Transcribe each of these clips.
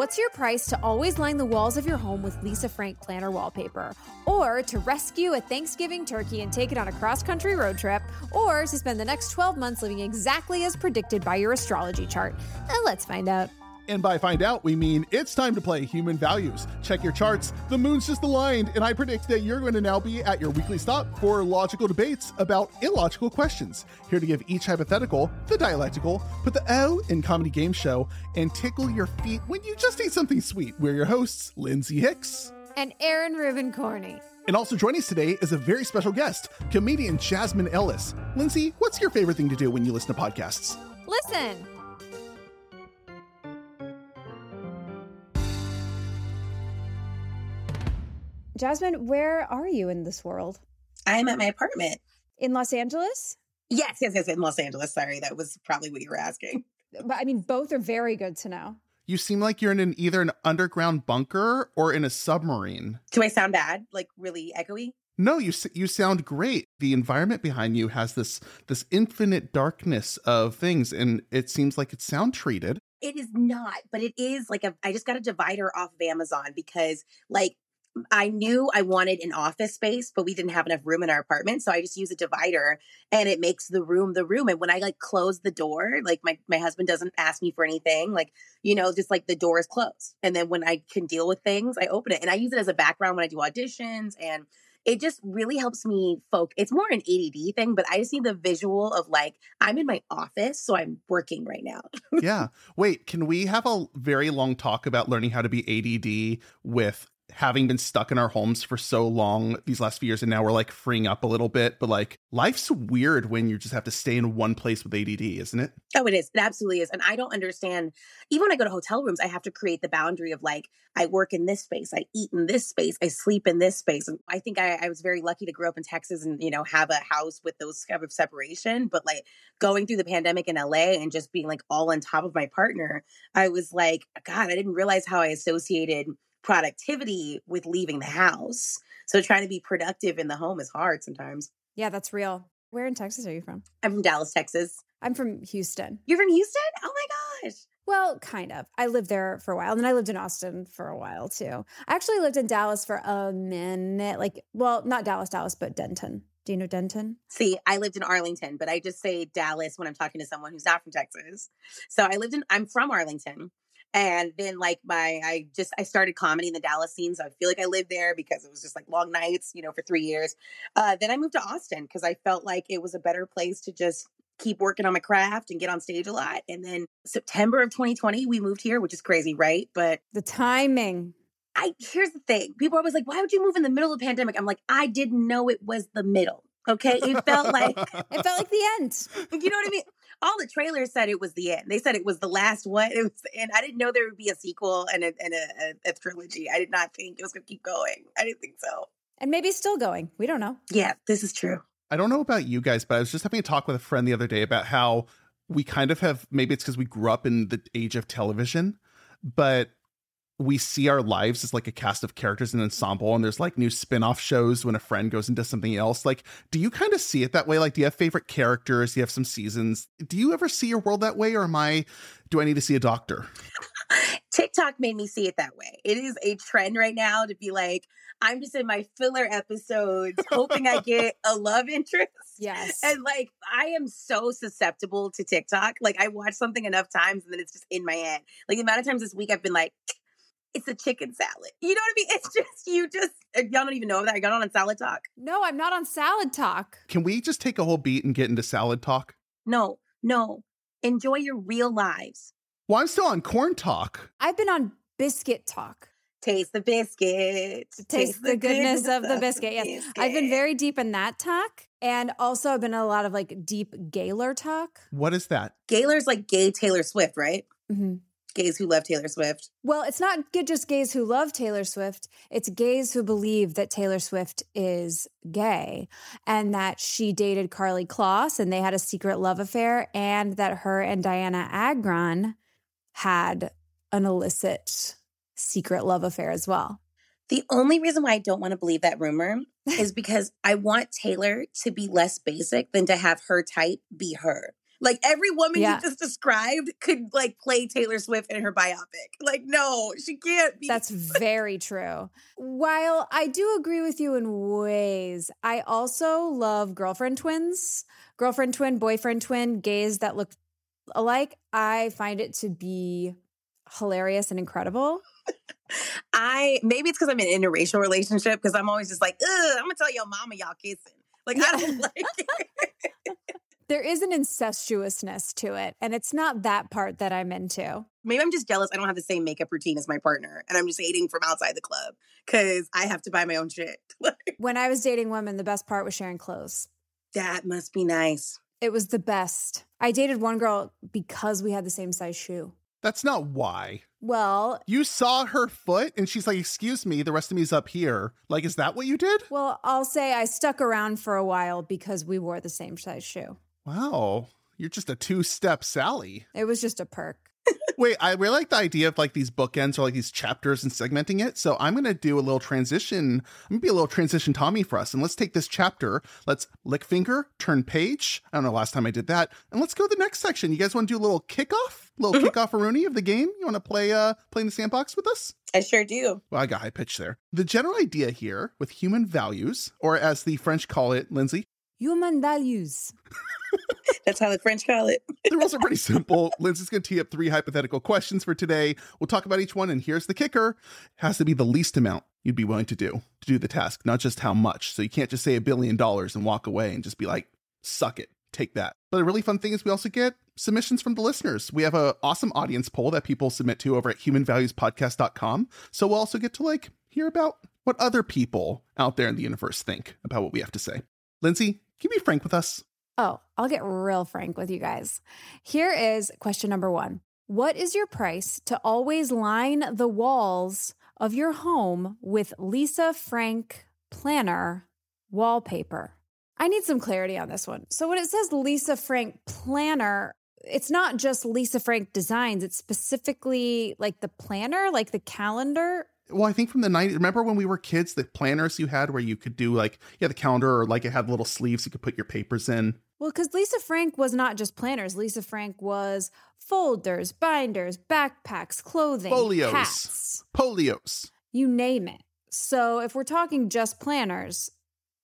What's your price to always line the walls of your home with Lisa Frank planner wallpaper? Or to rescue a Thanksgiving turkey and take it on a cross country road trip? Or to spend the next 12 months living exactly as predicted by your astrology chart? Uh, let's find out. And by find out, we mean it's time to play human values. Check your charts. The moon's just aligned, and I predict that you're going to now be at your weekly stop for logical debates about illogical questions. Here to give each hypothetical, the dialectical, put the O in comedy game show, and tickle your feet when you just ate something sweet. We're your hosts, Lindsay Hicks. And Aron Rubin Corney. And also joining us today is a very special guest, comedian Jasmine Ellis. Lindsay, what's your favorite thing to do when you listen to podcasts? Listen. Jasmine, where are you in this world? I'm at my apartment. In Los Angeles? Yes, yes, yes, in Los Angeles. Sorry, that was probably what you were asking. But I mean, both are very good to know. You seem like you're in an, either an underground bunker or in a submarine. Do I sound bad? Like really echoey? No, you you sound great. The environment behind you has this this infinite darkness of things, and it seems like it's sound treated. It is not, but it is like a. I just got a divider off of Amazon because like I knew I wanted an office space, but we didn't have enough room in our apartment. So I just use a divider and it makes the room the room. And when I like close the door, like my, my husband doesn't ask me for anything, like, you know, just like the door is closed. And then when I can deal with things, I open it and I use it as a background when I do auditions and it just really helps me folk. It's more an ADD thing, but I just need the visual of like I'm in my office, so I'm working right now. yeah. Wait, can we have a very long talk about learning how to be ADD with having been stuck in our homes for so long these last few years and now we're like freeing up a little bit but like life's weird when you just have to stay in one place with ADD isn't it? Oh it is. It absolutely is and I don't understand even when I go to hotel rooms I have to create the boundary of like I work in this space I eat in this space I sleep in this space and I think I, I was very lucky to grow up in Texas and you know have a house with those kind of separation but like going through the pandemic in LA and just being like all on top of my partner I was like god I didn't realize how I associated productivity with leaving the house. So trying to be productive in the home is hard sometimes. Yeah, that's real. Where in Texas are you from? I'm from Dallas, Texas. I'm from Houston. You're from Houston? Oh my gosh. Well, kind of. I lived there for a while. And then I lived in Austin for a while too. I actually lived in Dallas for a minute. Like, well, not Dallas, Dallas, but Denton. Do you know Denton? See, I lived in Arlington, but I just say Dallas when I'm talking to someone who's not from Texas. So I lived in, I'm from Arlington. And then like my I just I started comedy in the Dallas scene. So I feel like I lived there because it was just like long nights, you know, for three years. Uh, then I moved to Austin because I felt like it was a better place to just keep working on my craft and get on stage a lot. And then September of 2020, we moved here, which is crazy, right? But the timing. I here's the thing. People are always like, why would you move in the middle of the pandemic? I'm like, I didn't know it was the middle. Okay. It felt like it felt like the end. You know what I mean? All the trailers said it was the end. They said it was the last one. It was the end. I didn't know there would be a sequel and a, and a, a, a trilogy. I did not think it was going to keep going. I didn't think so. And maybe still going. We don't know. Yeah, this is true. I don't know about you guys, but I was just having a talk with a friend the other day about how we kind of have maybe it's because we grew up in the age of television, but we see our lives as like a cast of characters in an ensemble and there's like new spin-off shows when a friend goes into something else. Like do you kind of see it that way? Like do you have favorite characters? Do you have some seasons? Do you ever see your world that way or am i do i need to see a doctor? Tiktok made me see it that way. It is a trend right now to be like i'm just in my filler episodes hoping i get a love interest. Yes. And like i am so susceptible to tiktok. Like i watch something enough times and then it's just in my head. Like the amount of times this week i've been like it's a chicken salad. You know what I mean? It's just you just uh, y'all don't even know that. I got on on salad talk. No, I'm not on salad talk. Can we just take a whole beat and get into salad talk? No, no. Enjoy your real lives. Well, I'm still on corn talk. I've been on biscuit talk. Taste the biscuit. Taste, Taste the, the, goodness, goodness of the biscuit. Yes. Biscuit. I've been very deep in that talk. And also I've been in a lot of like deep Gaylor talk. What is that? Gaylor's like gay Taylor Swift, right? Mm-hmm gays who love Taylor Swift. Well, it's not just gays who love Taylor Swift. It's gays who believe that Taylor Swift is gay and that she dated Karlie Kloss and they had a secret love affair and that her and Dianna Agron had an illicit secret love affair as well. The only reason why I don't want to believe that rumor is because I want Taylor to be less basic than to have her type be her Like every woman Yeah. you just described could like play Taylor Swift in her biopic. Like, no, she can't be. That's very true. While I do agree with you in ways, I also love girlfriend twins, girlfriend twin, boyfriend twin, gays that look alike. I find it to be hilarious and incredible. I maybe it's because I'm in an interracial relationship because I'm always just like, ugh, I'm gonna tell your mama y'all kissing. Like I don't like it. There is an incestuousness to it, and it's not that part that I'm into. Maybe I'm just jealous I don't have the same makeup routine as my partner and I'm just hating from outside the club because I have to buy my own shit. When I was dating women, the best part was sharing clothes. that must be nice. It was the best. I dated one girl because we had the same size shoe. That's not why. Well, You saw her foot and she's like, Excuse me, the rest of me's up here. Like, is that what you did? well, I'll say I stuck around for a while because we wore the same size shoe. Wow. You're just a two step Sally. It was just a perk. Wait, I really like the idea of like these bookends or like these chapters and segmenting it. So I'm going to do a little transition. I'm going to be a little transition Tommy for us. And let's take this chapter. Let's lick finger, turn page. I don't know last time I did that. And let's go to the next section. You guys want to do a little kickoff? Little kickoff Rooney of the game? You want to play uh play in the sandbox with us? I sure do. Well, I got high pitch there. The general idea here with human values, or as the French call it, Lindsay, Human values. That's how the French call it. the rules are pretty simple. Lindsay's going to tee up three hypothetical questions for today. We'll talk about each one, and here's the kicker: it has to be the least amount you'd be willing to do to do the task, not just how much. So you can't just say a billion dollars and walk away and just be like, "Suck it, take that." But a really fun thing is we also get submissions from the listeners. We have an awesome audience poll that people submit to over at humanvaluespodcast.com. So we'll also get to like hear about what other people out there in the universe think about what we have to say. Lindsay, can you be frank with us? Oh, I'll get real frank with you guys. Here is question number one What is your price to always line the walls of your home with Lisa Frank Planner wallpaper? I need some clarity on this one. So, when it says Lisa Frank Planner, it's not just Lisa Frank Designs, it's specifically like the planner, like the calendar. Well, I think from the 90s, remember when we were kids, the planners you had where you could do like, yeah, the calendar or like it had little sleeves you could put your papers in. Well, because Lisa Frank was not just planners. Lisa Frank was folders, binders, backpacks, clothing, Folios. hats, Polios. you name it. So if we're talking just planners,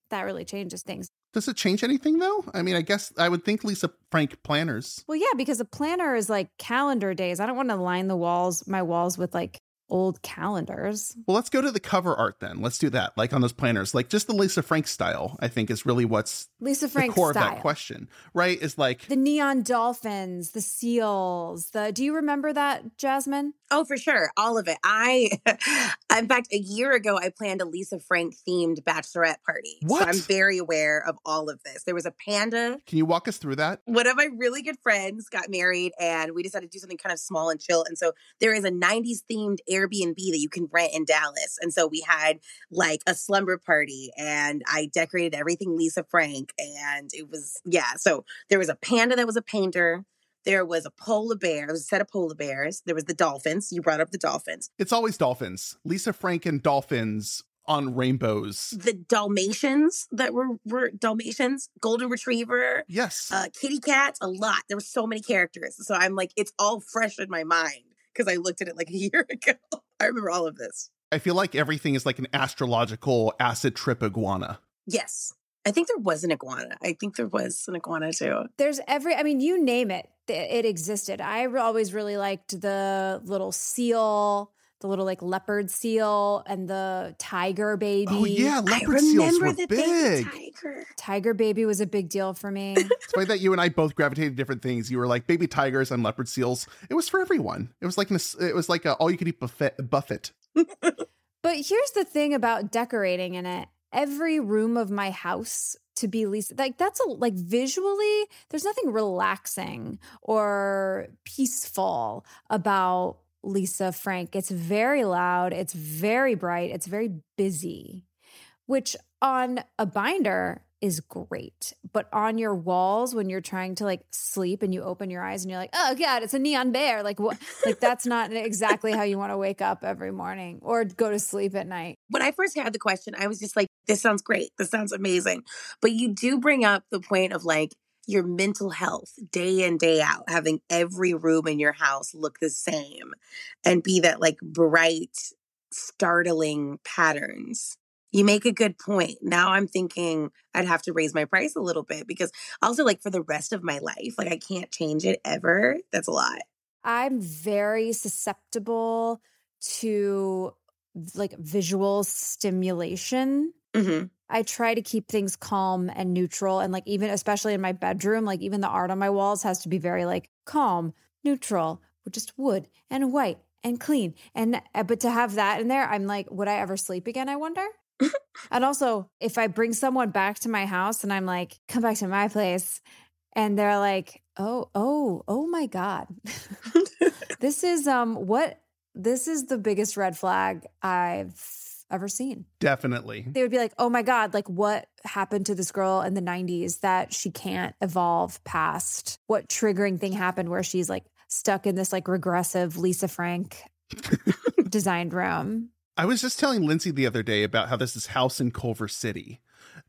that really changes things. Does it change anything though? I mean, I guess I would think Lisa Frank planners. Well, yeah, because a planner is like calendar days. I don't want to line the walls, my walls with like old calendars. Well, let's go to the cover art then. Let's do that. Like on those planners, like just the Lisa Frank style, I think is really what's Lisa Frank the core style. of that question, right? Is like, The neon dolphins, the seals, the do you remember that, Jasmine? Oh, for sure. All of it. I, in fact, a year ago, I planned a Lisa Frank themed bachelorette party. What? So I'm very aware of all of this. There was a panda. can you walk us through that? One of my really good friends got married and we decided to do something kind of small and chill. And so there is a 90s themed Airbnb that you can rent in Dallas. And so we had like a slumber party and I decorated everything Lisa Frank. And it was, yeah. So there was a panda that was a painter. There was a polar bear. There was a set of polar bears. There was the dolphins. You brought up the dolphins. It's always dolphins. Lisa Frank and dolphins on rainbows. The Dalmatians that were were Dalmatians, golden retriever, Yes. uh, kitty cats, a lot. There were so many characters. So I'm like, it's all fresh in my mind because I looked at it like a year ago. I remember all of this. I feel like everything is like an astrological acid trip iguana. Yes. I think there was an iguana. I think there was an iguana too. There's every, I mean, you name it, it existed. I always really liked the little seal, the little like leopard seal, and the tiger oh, baby. Oh yeah, leopard seals remember were the big. baby tiger. Tiger baby was a big deal for me. It's funny that you and I both gravitated to different things. You were like baby tigers and leopard seals. It was for everyone. It was like an, it was like a all you could eat buffet. Buffet. but here's the thing about decorating in it every room of my house to be least like that's a like visually, there's nothing relaxing or peaceful about Lisa Frank. It's very loud, it's very bright, it's very busy, which on a binder is great. But on your walls, when you're trying to like sleep and you open your eyes and you're like, oh God, it's a neon bear. Like what like that's not exactly how you want to wake up every morning or go to sleep at night. When I first had the question, I was just like, this sounds great. This sounds amazing. But you do bring up the point of like, your mental health day in, day out, having every room in your house look the same and be that like bright, startling patterns. You make a good point. Now I'm thinking I'd have to raise my price a little bit because also, like, for the rest of my life, like, I can't change it ever. That's a lot. I'm very susceptible to like visual stimulation. hmm I try to keep things calm and neutral. And like, even especially in my bedroom, like, even the art on my walls has to be very like calm, neutral, with just wood and white and clean. And, uh, but to have that in there, I'm like, would I ever sleep again? I wonder. and also, if I bring someone back to my house and I'm like, come back to my place, and they're like, oh, oh, oh my God. this is um what this is the biggest red flag I've ever seen. Definitely. They would be like, "Oh my god, like what happened to this girl in the 90s that she can't evolve past? What triggering thing happened where she's like stuck in this like regressive Lisa Frank designed room?" I was just telling Lindsay the other day about how this house in Culver City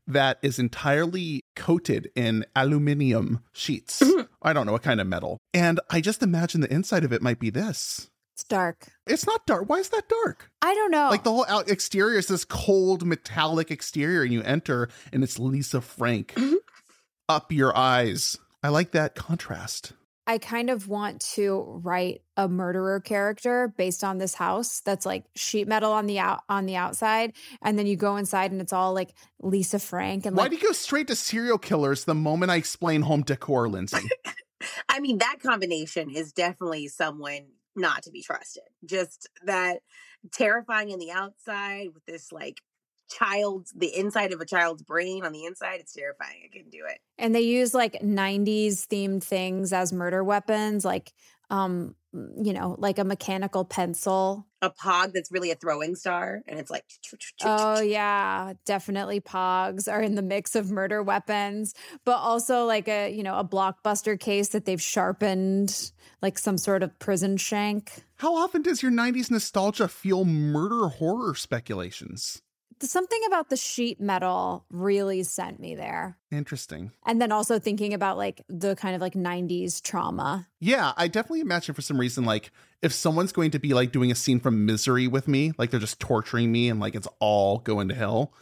that is entirely coated in aluminium sheets. I don't know what kind of metal. And I just imagine the inside of it might be this. It's dark. It's not dark. Why is that dark? I don't know. Like the whole out- exterior is this cold metallic exterior, and you enter, and it's Lisa Frank. Mm-hmm. Up your eyes. I like that contrast. I kind of want to write a murderer character based on this house that's like sheet metal on the out on the outside, and then you go inside and it's all like Lisa Frank and Why like do you go straight to serial killers the moment I explain home decor, Lindsay? I mean, that combination is definitely someone not to be trusted. Just that terrifying in the outside with this like child's the inside of a child's brain on the inside. It's terrifying. I couldn't do it. and they use like 90s themed things as murder weapons, like um, you know, like a mechanical pencil. A pog that's really a throwing star, and it's like Oh yeah, definitely pogs are in the mix of murder weapons, but also like a, you know, a blockbuster case that they've sharpened like some sort of prison shank. How often does your 90s nostalgia fuel murder horror speculations? Something about the sheet metal really sent me there. Interesting. And then also thinking about like the kind of like 90s trauma. Yeah, I definitely imagine for some reason, like, if someone's going to be like doing a scene from Misery with me, like they're just torturing me and like it's all going to hell,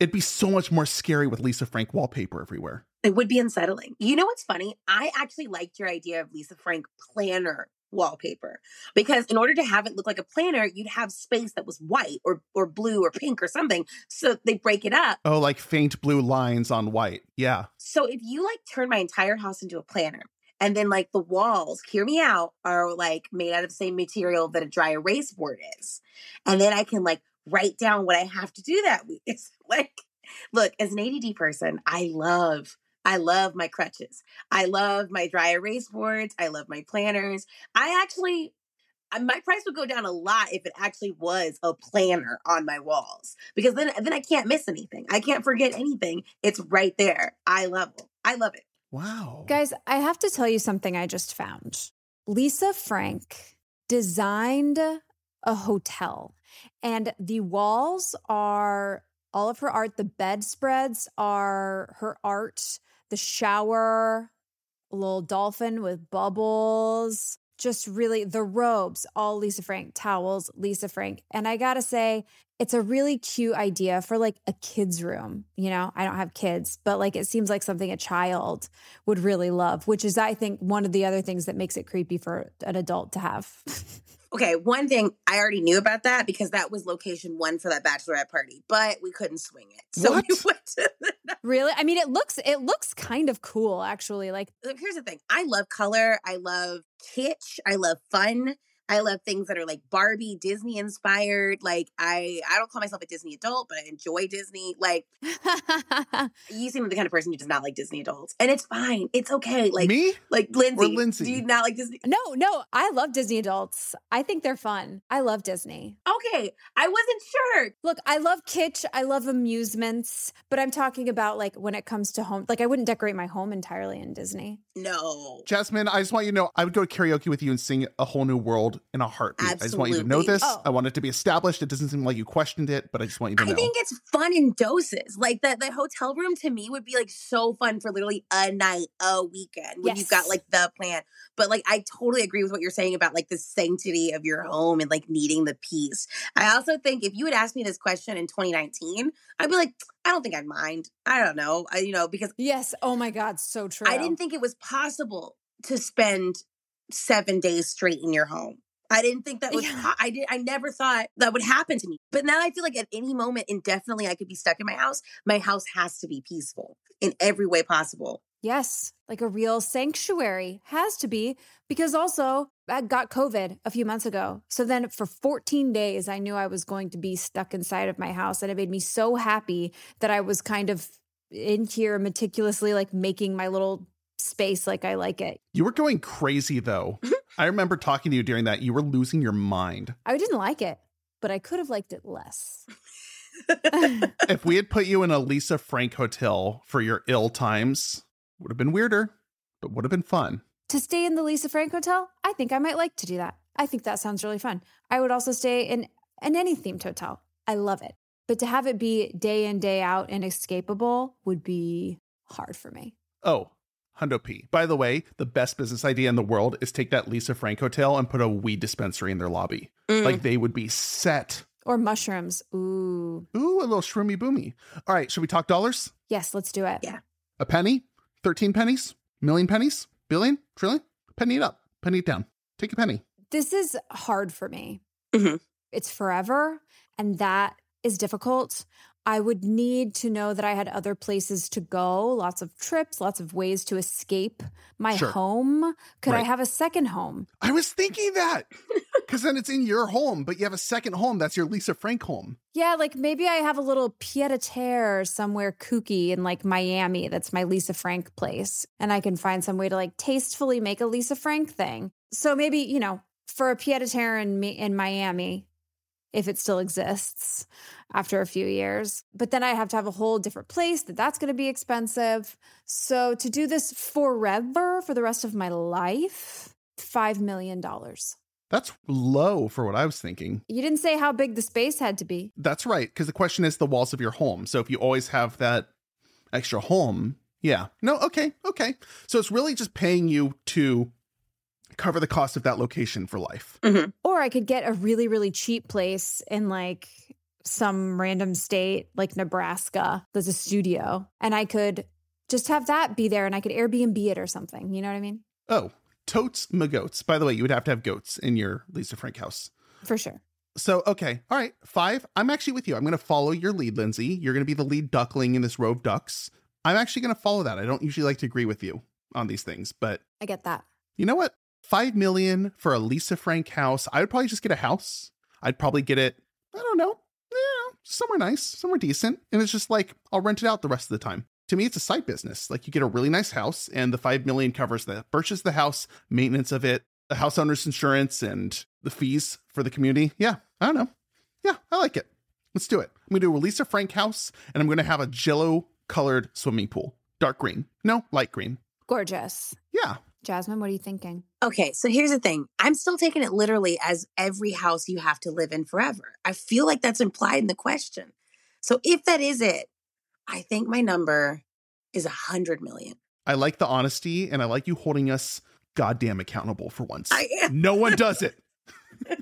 it'd be so much more scary with Lisa Frank wallpaper everywhere. It would be unsettling. You know what's funny? I actually liked your idea of Lisa Frank planner wallpaper because in order to have it look like a planner, you'd have space that was white or or blue or pink or something. So they break it up. Oh, like faint blue lines on white. Yeah. So if you like turn my entire house into a planner and then like the walls, hear me out, are like made out of the same material that a dry erase board is. And then I can like write down what I have to do that week. It's like, look, as an ADD person, I love I love my crutches. I love my dry erase boards. I love my planners. I actually, uh, my price would go down a lot if it actually was a planner on my walls because then, then I can't miss anything. I can't forget anything. It's right there. I love it. I love it. Wow. Guys, I have to tell you something I just found. Lisa Frank designed a hotel, and the walls are all of her art. The bedspreads are her art. The shower, little dolphin with bubbles. Just really the robes, all Lisa Frank, towels, Lisa Frank. And I gotta say, it's a really cute idea for like a kid's room. You know, I don't have kids, but like it seems like something a child would really love, which is, I think, one of the other things that makes it creepy for an adult to have. Okay, one thing I already knew about that because that was location one for that bachelorette party, but we couldn't swing it. So What? we went to the really? I mean, it looks it looks kind of cool, actually. Like here's the thing. I love color. I love kitsch. I love fun. I love things that are like Barbie, Disney inspired. Like I, I don't call myself a Disney adult, but I enjoy Disney. Like you seem like the kind of person who does not like Disney adults, and it's fine. It's okay. Like Me? like Lindsay, Lindsay? do you not like Disney? no, no, I love Disney adults. I think they're fun. I love Disney. Okay, I wasn't sure. Look, I love kitsch. I love amusements, but I'm talking about like when it comes to home. Like I wouldn't decorate my home entirely in Disney. No, Jasmine, I just want you to know I would go to karaoke with you and sing A Whole New World in a heartbeat. Absolutely. I just want you to know this. Oh. I want it to be established. It doesn't seem like you questioned it, but I just want you to know. I think it's fun in doses. Like that the hotel room to me would be like so fun for literally a night, a weekend when yes. you've got like the plan. But like I totally agree with what you're saying about like the sanctity of your home and like needing the peace. I also think if you had asked me this question in 2019, I'd be like, I don't think I'd mind. I don't know. I, you know, because Yes. Oh my God. So true. I didn't think it was possible to spend seven days straight in your home. I didn't think that was. Yeah. I did. I never thought that would happen to me. But now I feel like at any moment, indefinitely, I could be stuck in my house. My house has to be peaceful in every way possible. Yes, like a real sanctuary has to be because also I got COVID a few months ago. So then for 14 days, I knew I was going to be stuck inside of my house. And it made me so happy that I was kind of in here meticulously, like making my little space like I like it. You were going crazy though. I remember talking to you during that. You were losing your mind. I didn't like it, but I could have liked it less. if we had put you in a Lisa Frank hotel for your ill times, would have been weirder, but would have been fun. To stay in the Lisa Frank hotel, I think I might like to do that. I think that sounds really fun. I would also stay in, in any themed hotel. I love it. But to have it be day in, day out and escapable would be hard for me. Oh, Hundo P. By the way, the best business idea in the world is take that Lisa Frank hotel and put a weed dispensary in their lobby. Mm. Like they would be set. Or mushrooms. Ooh. Ooh, a little shroomy boomy. All right, should we talk dollars? Yes, let's do it. Yeah. A penny? 13 pennies? Million pennies? Billion? Trillion? Penny it up. Penny it down. Take a penny. This is hard for me. Mm-hmm. It's forever, and that is difficult. I would need to know that I had other places to go, lots of trips, lots of ways to escape my sure. home. Could right. I have a second home? I was thinking that because then it's in your home, but you have a second home. That's your Lisa Frank home. Yeah, like maybe I have a little pied a terre somewhere kooky in like Miami. That's my Lisa Frank place. And I can find some way to like tastefully make a Lisa Frank thing. So maybe, you know, for a pied a terre in, in Miami, if it still exists after a few years. But then I have to have a whole different place that that's going to be expensive. So to do this forever for the rest of my life, 5 million dollars. That's low for what I was thinking. You didn't say how big the space had to be. That's right, because the question is the walls of your home. So if you always have that extra home, yeah. No, okay, okay. So it's really just paying you to cover the cost of that location for life. Mm-hmm. Or I could get a really, really cheap place in like some random state like Nebraska there's a studio and I could just have that be there and I could Airbnb it or something. You know what I mean? Oh, totes my goats. By the way, you would have to have goats in your Lisa Frank house. For sure. So, okay. All right. Five. I'm actually with you. I'm going to follow your lead, Lindsay. You're going to be the lead duckling in this row of ducks. I'm actually going to follow that. I don't usually like to agree with you on these things, but I get that. You know what? Five million for a Lisa Frank house. I would probably just get a house. I'd probably get it, I don't know, yeah, somewhere nice, somewhere decent. And it's just like I'll rent it out the rest of the time. To me, it's a side business. Like you get a really nice house, and the five million covers the purchase of the house, maintenance of it, the house owner's insurance, and the fees for the community. Yeah, I don't know. Yeah, I like it. Let's do it. I'm gonna do a Lisa Frank house, and I'm gonna have a jello colored swimming pool. Dark green. No, light green. Gorgeous. Yeah. Jasmine, what are you thinking? Okay, so here's the thing. I'm still taking it literally as every house you have to live in forever. I feel like that's implied in the question. So if that is it, I think my number is a hundred million. I like the honesty and I like you holding us goddamn accountable for once. I am. No one does it.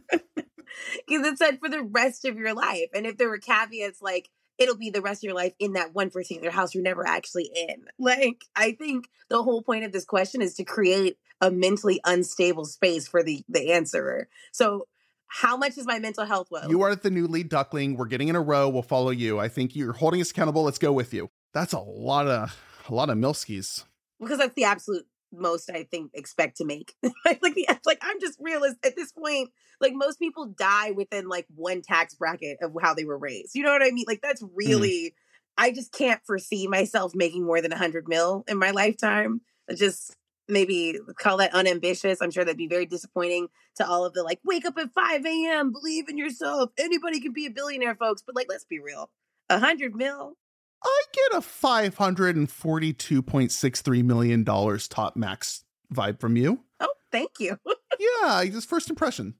Because it said for the rest of your life. And if there were caveats like it'll be the rest of your life in that one particular house you're never actually in. Like, I think the whole point of this question is to create a mentally unstable space for the the answerer. So how much is my mental health well? You are the new lead duckling. We're getting in a row. We'll follow you. I think you're holding us accountable. Let's go with you. That's a lot of a lot of milskis. Because that's the absolute most I think expect to make. like the like I'm just realist at this point. Like most people die within like one tax bracket of how they were raised. You know what I mean? Like that's mm-hmm. really mm. I just can't foresee myself making more than a hundred mil in my lifetime. Just maybe call that unambitious. I'm sure that'd be very disappointing to all of the like wake up at 5 a.m. believe in yourself. Anybody can be a billionaire, folks. But like let's be real. A hundred mil I get a $542.63 million top max vibe from you. Oh, thank you. yeah, just first impression.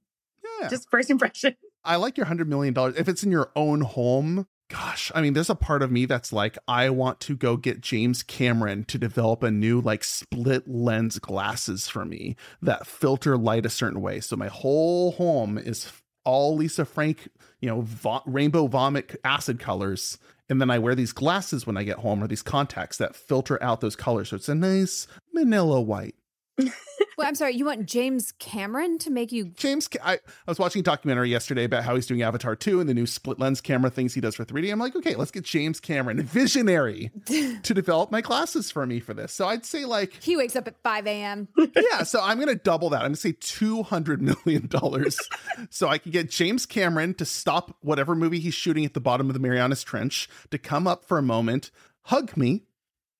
Yeah. Just first impression. I like your $100 million. If it's in your own home, gosh, I mean, there's a part of me that's like, I want to go get James Cameron to develop a new, like, split lens glasses for me that filter light a certain way. So my whole home is all Lisa Frank, you know, vo- rainbow vomit acid colors. And then I wear these glasses when I get home or these contacts that filter out those colors. So it's a nice manila white. Well, I'm sorry. You want James Cameron to make you? James, I, I was watching a documentary yesterday about how he's doing Avatar 2 and the new split lens camera things he does for 3D. I'm like, okay, let's get James Cameron, visionary, to develop my glasses for me for this. So I'd say, like, He wakes up at 5 a.m. yeah, so I'm going to double that. I'm going to say $200 million so I can get James Cameron to stop whatever movie he's shooting at the bottom of the Marianas Trench, to come up for a moment, hug me.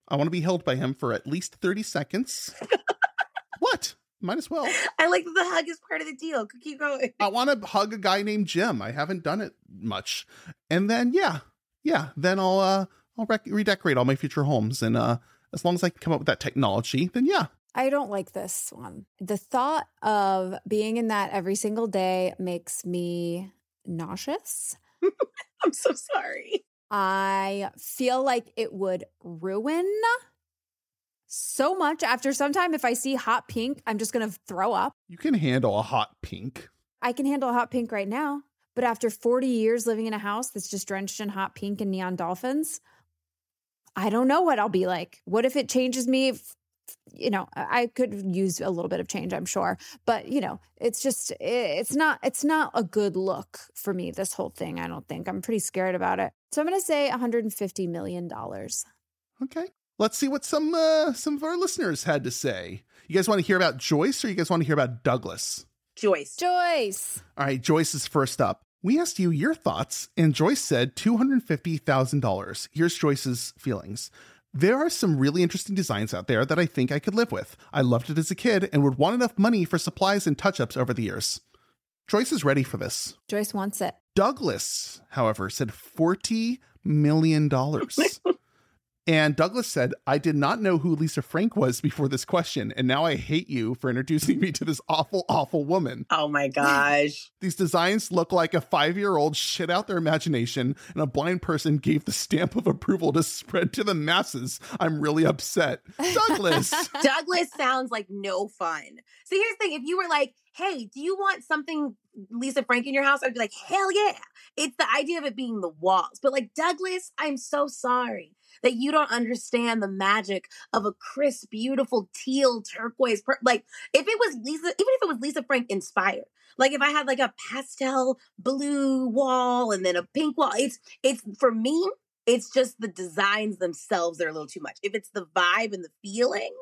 I want to be held by him for at least 30 seconds. What? Might as well. I like that the hug is part of the deal. Keep going. I want to hug a guy named Jim. I haven't done it much. And then, yeah, yeah, then I'll, uh, I'll rec- redecorate all my future homes. And, uh, as long as I can come up with that technology, then yeah, I don't like this one. The thought of being in that every single day makes me nauseous. I'm so sorry. I feel like it would ruin so much. After some time, if I see hot pink, I'm just going to throw up. you can handle a hot pink. I can handle hot pink right now. But after 40 years living in a house that's just drenched in hot pink and neon dolphins, I don't know what I'll be like. What if it changes me? If, you know, I I could use a little bit of change, I'm sure. But, you know, it's just it's not it's not a good look for me this whole thing, I don't think. I'm pretty scared about it. So I'm going to say 150 million dollars. Okay. Let's see what some uh, some of our listeners had to say. You guys want to hear about Joyce or you guys want to hear about Douglas? Joyce. Joyce. All right, Joyce is first up. We asked you your thoughts, and Joyce said $250,000. Here's Joyce's feelings. There are some really interesting designs out there that I think I could live with. I loved it as a kid and would want enough money for supplies and touch ups over the years. Joyce is ready for this. Joyce wants it. Douglas, however, said $40 million. and Douglas said, I did not know who Lisa Frank was before this question, and now I hate you for introducing me to this awful, awful woman. Oh my gosh. These designs look like a five year old shit out their imagination, and a blind person gave the stamp of approval to spread to the masses. I'm really upset. Douglas! Douglas sounds like no fun. So here's the thing if you were like, hey, do you want something Lisa Frank in your house? I'd be like, hell yeah. It's the idea of it being the walls. But like, Douglas, I'm so sorry that you don't understand the magic of a crisp, beautiful teal turquoise. Per- like, if it was Lisa, even if it was Lisa Frank inspired, like if I had like a pastel blue wall and then a pink wall, it's, it's for me, it's just the designs themselves that are a little too much. If it's the vibe and the feeling,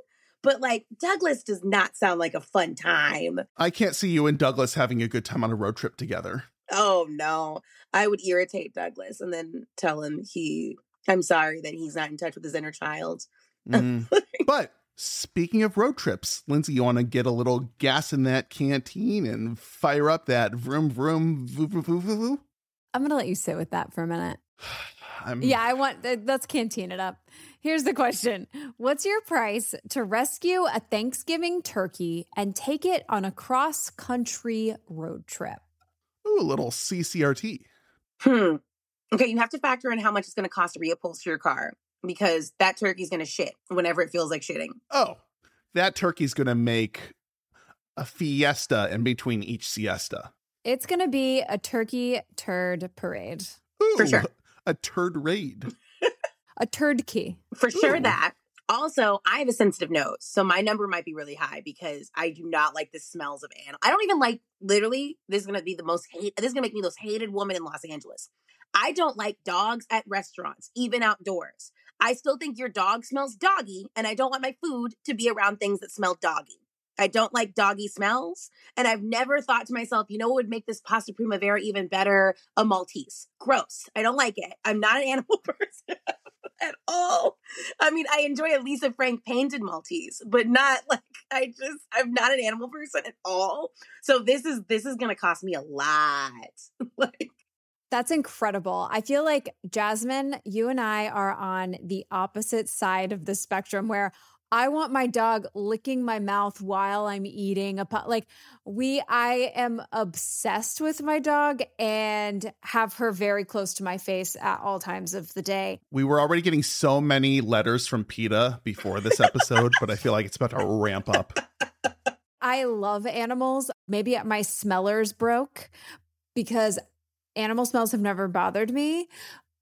but like Douglas does not sound like a fun time. I can't see you and Douglas having a good time on a road trip together. Oh no. I would irritate Douglas and then tell him he I'm sorry that he's not in touch with his inner child. Mm. but speaking of road trips, Lindsay, you want to get a little gas in that canteen and fire up that vroom vroom voo voo voo voo voo? I'm going to let you sit with that for a minute. I'm, Yeah, I want th- let's canteen it up. Here's the question. What's your price to rescue a Thanksgiving turkey and take it on a cross-country road trip? Ooh, a little CCRT. Hmm. Okay, you have to factor in how much it's going to cost to reupholster your car because that turkey's going to shit whenever it feels like shitting. Oh, that turkey's going to make a fiesta in between each siesta. It's going to be a turkey turd parade. Ooh, For sure. A turd raid. A turd key. For sure Ooh. that. Also, I have a sensitive nose, so my number might be really high because I do not like the smells of animal. I don't even like literally. This is gonna be the most hate. This is gonna make me the most hated woman in Los Angeles. I don't like dogs at restaurants, even outdoors. I still think your dog smells doggy, and I don't want my food to be around things that smell doggy. I don't like doggy smells, and I've never thought to myself, you know what would make this pasta primavera even better? A Maltese. Gross. I don't like it. I'm not an animal person at all. I mean, I enjoy a Lisa Frank painted Maltese, but not like I just I'm not an animal person at all. So this is this is gonna cost me a lot. like That's incredible. I feel like Jasmine, you and I are on the opposite side of the spectrum where I want my dog licking my mouth while I'm eating a pot. Like we, I am obsessed with my dog and have her very close to my face at all times of the day. We were already getting so many letters from PETA before this episode, but I feel like it's about to ramp up. I love animals. Maybe my smellers broke because animal smells have never bothered me,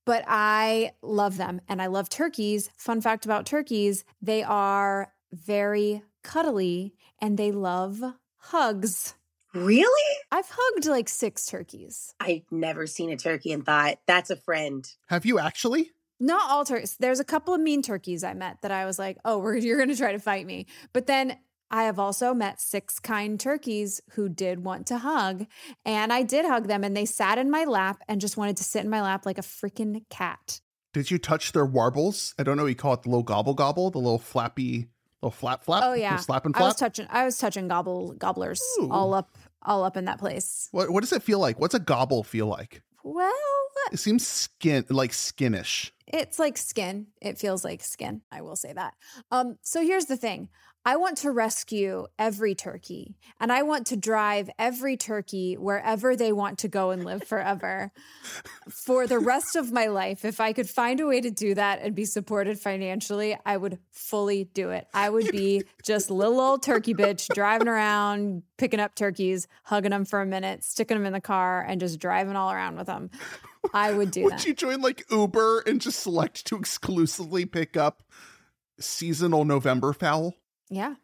but I love them and I love turkeys. Fun fact about turkeys, they are very cuddly and they love hugs. Really? I've hugged like six turkeys. I've never seen a turkey and thought, that's a friend. Have you actually? Not all turkeys. There's a couple of mean turkeys I met that I was like, oh, we're, you're going to try to fight me. But then I have also met six kind turkeys who did want to hug, and I did hug them, and they sat in my lap and just wanted to sit in my lap like a freaking cat. Did you touch their warbles? I don't know. You call it the little gobble gobble, the little flappy, little flap flap. Oh yeah, slap and flap. I was touching. I was touching gobble gobblers Ooh. all up, all up in that place. What What does it feel like? What's a gobble feel like? Well, It seems skin like skinnish. it's like skin. It feels like skin. I will say that. Um. So here's the thing. I want to rescue every turkey and I want to drive every turkey wherever they want to go and live forever for the rest of my life. If I could find a way to do that and be supported financially, I would fully do it. I would be just little old turkey bitch driving around, picking up turkeys, hugging them for a minute, sticking them in the car, and just driving all around with them. I would do Would that. Would you join like Uber and just select to exclusively pick up seasonal November fowl? Yeah,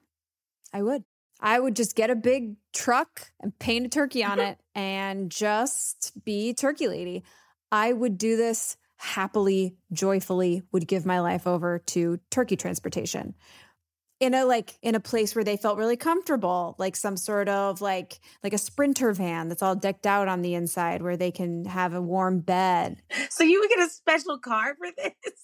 I would. I would just get a big truck and paint a turkey on mm-hmm. it and just be turkey lady. I would do this happily, joyfully, would give my life over to turkey transportation. In a like in a place where they felt really comfortable, like some sort of like like a sprinter van that's all decked out on the inside where they can have a warm bed. So you would get a special car for this?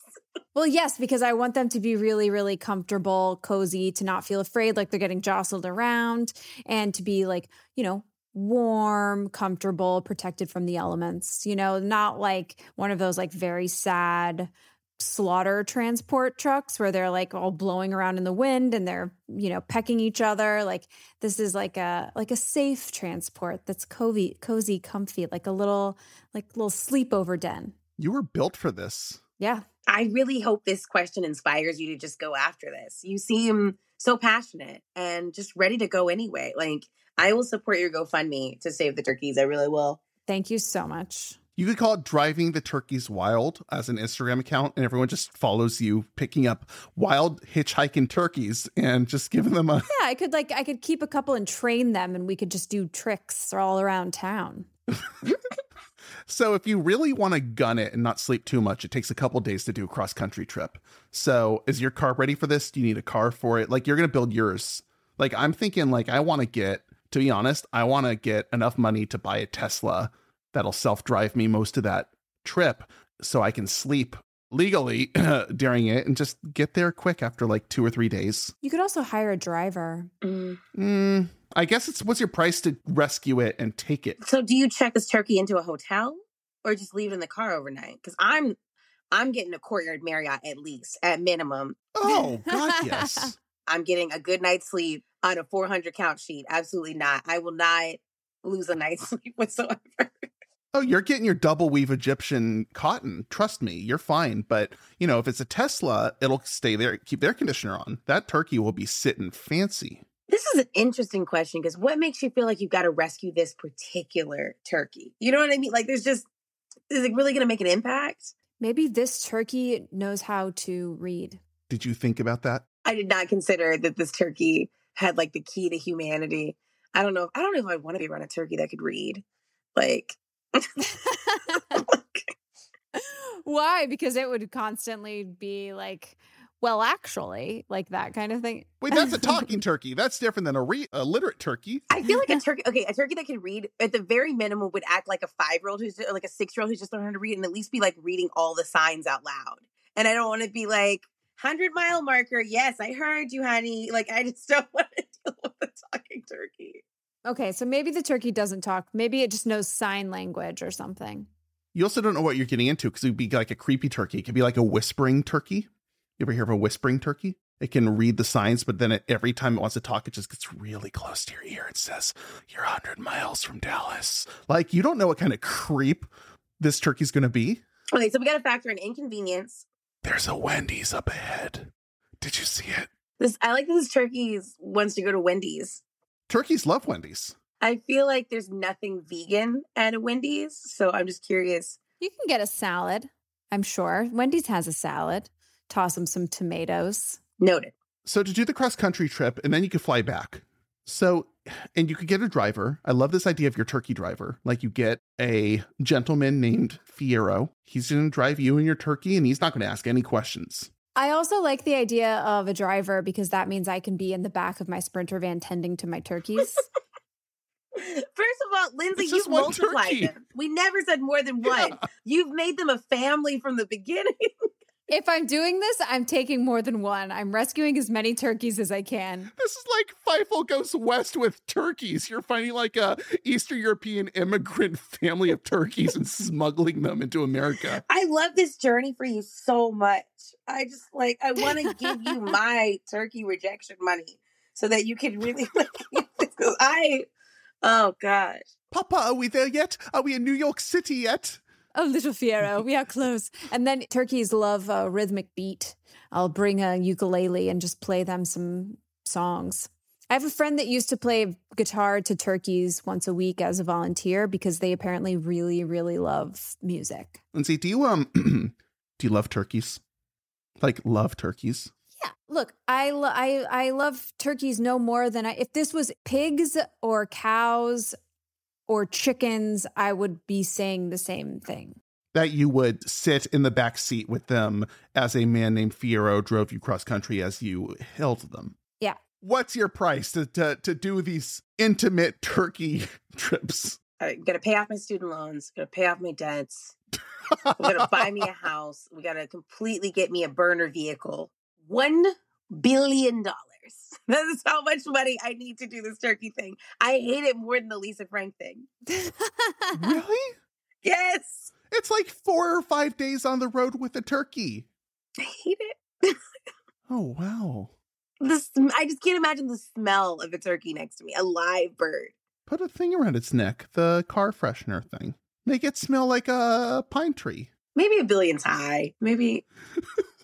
Well, yes, because I want them to be really, really comfortable, cozy, to not feel afraid like they're getting jostled around, and to be like, you know, warm, comfortable, protected from the elements, you know, not like one of those like very sad slaughter transport trucks where they're like all blowing around in the wind and they're you know pecking each other. Like this is like a like a safe transport that's cozy cozy comfy like a little like little sleepover den. You were built for this. yeah I really hope this question inspires you to just go after this. You seem so passionate and just ready to go anyway. Like, I will support your GoFundMe to save the turkeys. I really will. thank you so much You could call it Driving the Turkeys Wild as an Instagram account, and everyone just follows you picking up wild hitchhiking turkeys and just giving them a. Yeah, I could like I could keep a couple and train them and we could just do tricks all around town. So, if you really want to gun it and not sleep too much, it takes a couple days to do a cross country trip. So, is your car ready for this? Do you need a car for it? Like, you're going to build yours. Like, I'm thinking, like, I want to get, to be honest, I want to get enough money to buy a Tesla that'll self drive me most of that trip so I can sleep legally during it and just get there quick after like two or three days. You could also hire a driver. Mm. Mm, I guess it's what's your price to rescue it and take it? So, do you check this turkey into a hotel or just leave it in the car overnight? Because I'm, I'm getting a courtyard Marriott at least, at minimum. Oh, God, yes. I'm getting a good night's sleep on a 400 count sheet. Absolutely not. I will not lose a night's sleep whatsoever. Oh, you're getting your double weave Egyptian cotton. Trust me, you're fine. But, you know, if it's a Tesla, it'll stay there, keep their conditioner on. That turkey will be sitting fancy. This is an interesting question because what makes you feel like you've got to rescue this particular turkey? You know what I mean? Like, there's just, is it really going to make an impact? Maybe this turkey knows how to read. Did you think about that? I did not consider that this turkey had like the key to humanity. I don't know. I don't know if I want to be around a turkey that could read. Like, Why? Because it would constantly be like, well, actually, like that kind of thing. Wait, that's a talking turkey. That's different than a, re- a literate turkey. I feel like a turkey. Okay, a turkey that can read at the very minimum would act like a five year old who's like a six year old who's just learning to read, and at least be like reading all the signs out loud. And I don't want to be like hundred mile marker. Yes, I heard you, honey. Like I just don't want to deal with a talking turkey. Okay, so maybe the turkey doesn't talk. Maybe it just knows sign language or something. You also don't know what you're getting into because it would be like a creepy turkey. It could be like a whispering turkey. You ever hear of a whispering turkey? It can read the signs, but then it, every time it wants to talk, it just gets really close to your ear and says, You're 100 miles from Dallas. Like, you don't know what kind of creep this turkey's going to be. Okay, so we got to factor in inconvenience. There's a Wendy's up ahead. Did you see it? This I like this turkey wants to go to Wendy's. Turkeys love Wendy's. I feel like there's nothing vegan at a Wendy's, so I'm just curious. You can get a salad, I'm sure. Wendy's has a salad. Toss them some tomatoes. Noted. So to do the cross country trip, and then you could fly back. So, and you could get a driver. I love this idea of your turkey driver. Like you get a gentleman named Fierro. He's going to drive you and your turkey, and he's not going to ask any questions. I also like the idea of a driver because that means I can be in the back of my sprinter van tending to my turkeys. First of all, Lindsay, It's you've just one multiplied them. We never said more than one. Yeah. You've made them a family from the beginning. if I'm doing this, I'm taking more than one. I'm rescuing as many turkeys as I can. This is like Fievel goes west with turkeys. You're finding like a Eastern European immigrant family of turkeys and smuggling them into America. I love this journey for you so much. I just like I want to give you my turkey rejection money so that you can really like because I oh gosh. Papa, are we there yet? Are we in New York City yet? Oh, little Fiero, we are close. And then turkeys love a rhythmic beat. I'll bring a ukulele and just play them some songs. I have a friend that used to play guitar to turkeys once a week as a volunteer because they apparently really, really love music. Lindsay, do you um do you love turkeys? Like love turkeys? Yeah, look, I lo- I I love turkeys no more than I. If this was pigs or cows or chickens, I would be saying the same thing. That you would sit in the back seat with them as a man named Fiero drove you cross country as you held them. Yeah. What's your price to to, to do these intimate turkey trips? I'm gonna pay off my student loans, gonna pay off my debts. We're gonna buy me a house. We gotta completely get me a burner vehicle. One billion dollars. That is how much money I need to do this turkey thing. I hate it more than the Lisa Frank thing. really? Yes. It's like four or five days on the road with a turkey. I hate it. Oh wow. The sm- I just can't imagine the smell of a turkey next to me, a live bird. Put a thing around its neck, the car freshener thing. Make it smell like a pine tree. Maybe a billion's high. Maybe.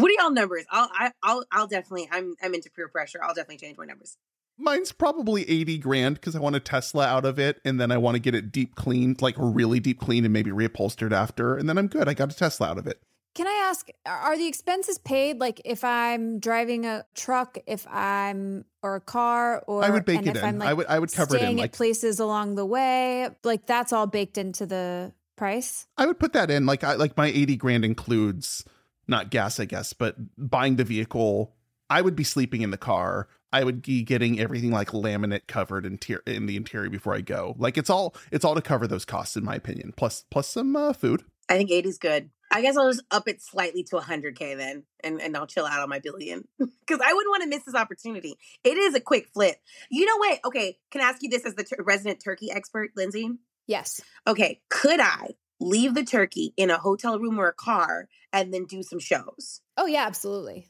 what are y'all numbers? I'll I, I'll I'll definitely. I'm I'm into peer pressure. I'll definitely change my numbers. Mine's probably 80 grand because I want a Tesla out of it and then I want to get it deep cleaned, like really deep cleaned and maybe reupholstered after. And then I'm good. I got a Tesla out of it. Can I ask, are the expenses paid? Like if I'm driving a truck, if I'm or a car, or I would bake and it if in. I'm like I would I would cover it staying in at like places along the way, like that's all baked into the price. I would put that in like I like my 80 grand includes not gas, I guess, but buying the vehicle. I would be sleeping in the car. I would be getting everything like laminate covered in, tier- in the interior before I go. Like it's all it's all to cover those costs in my opinion. Plus plus some uh, food. I think 80 is good. I guess I'll just up it slightly to 100k then, and and I'll chill out on my billion because I wouldn't want to miss this opportunity. It is a quick flip. You know what? Okay, can I ask you this as the tur- resident turkey expert, Lindsay? Yes. Okay, could I leave the turkey in a hotel room or a car and then do some shows? Oh yeah, absolutely.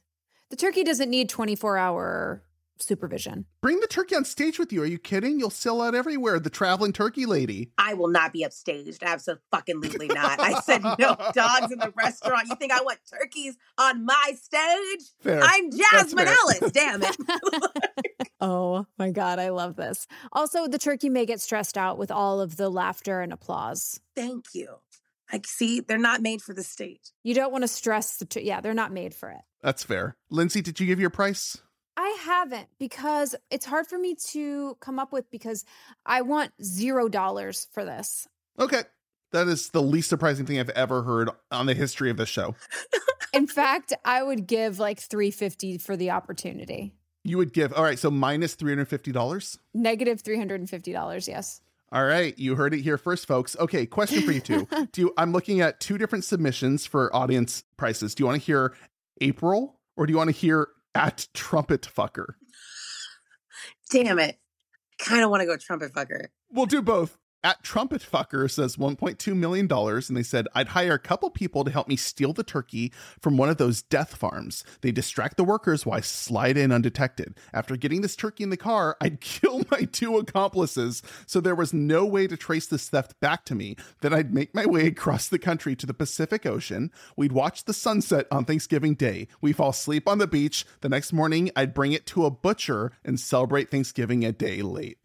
The turkey doesn't need 24 hour supervision. Bring the turkey on stage with you. Are you kidding? You'll sell out everywhere. The traveling turkey lady. I will not be upstaged. Absolutely not. I said no dogs in the restaurant. You think I want turkeys on my stage? Fair. I'm Jasmine fair. Ellis. Damn it. oh my God, I love this. Also, the turkey may get stressed out with all of the laughter and applause. Thank you. Like, see, they're not made for the state. You don't want to stress the, tur- yeah, they're not made for it. That's fair. Lindsay, did you give your price? I haven't because it's hard for me to come up with because I want zero dollars for this. Okay. That is the least surprising thing I've ever heard on the history of this show. In fact, I would give like 350 for the opportunity. You would give, all right, so minus $350. Negative $350, yes. All right, you heard it here first, folks. Okay, question for you two. Do you, I'm looking at two different submissions for audience prices. Do you want to hear April or do you want to hear at trumpet fucker? Damn it. Kind of want to go trumpet fucker. We'll do both. At Trumpet Fucker says $1.2 million. And they said, I'd hire a couple people to help me steal the turkey from one of those death farms. They distract the workers while I slide in undetected. After getting this turkey in the car, I'd kill my two accomplices so there was no way to trace this theft back to me. Then I'd make my way across the country to the Pacific Ocean. We'd watch the sunset on Thanksgiving Day. We fall asleep on the beach. The next morning, I'd bring it to a butcher and celebrate Thanksgiving a day late.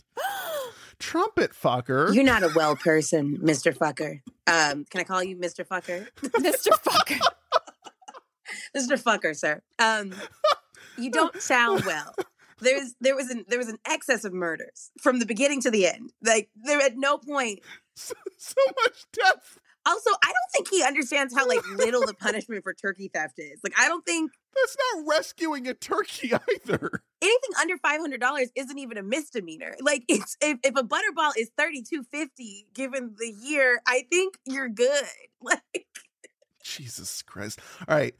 Trumpet fucker. You're not a well person, Mr. Fucker. Um, can I call you Mr. Fucker? Mr. Fucker. Mr. Fucker, sir. Um, you don't sound well. There's there was an there was an excess of murders from the beginning to the end. Like there at no point. So, so much death. Also, I don't think he understands how like little the punishment for turkey theft is. Like I don't think That's not rescuing a turkey either. anything under five hundred dollars isn't even a misdemeanor. Like it's if, if a butterball is thirty two fifty given the year, I think you're good. Like Jesus Christ. All right.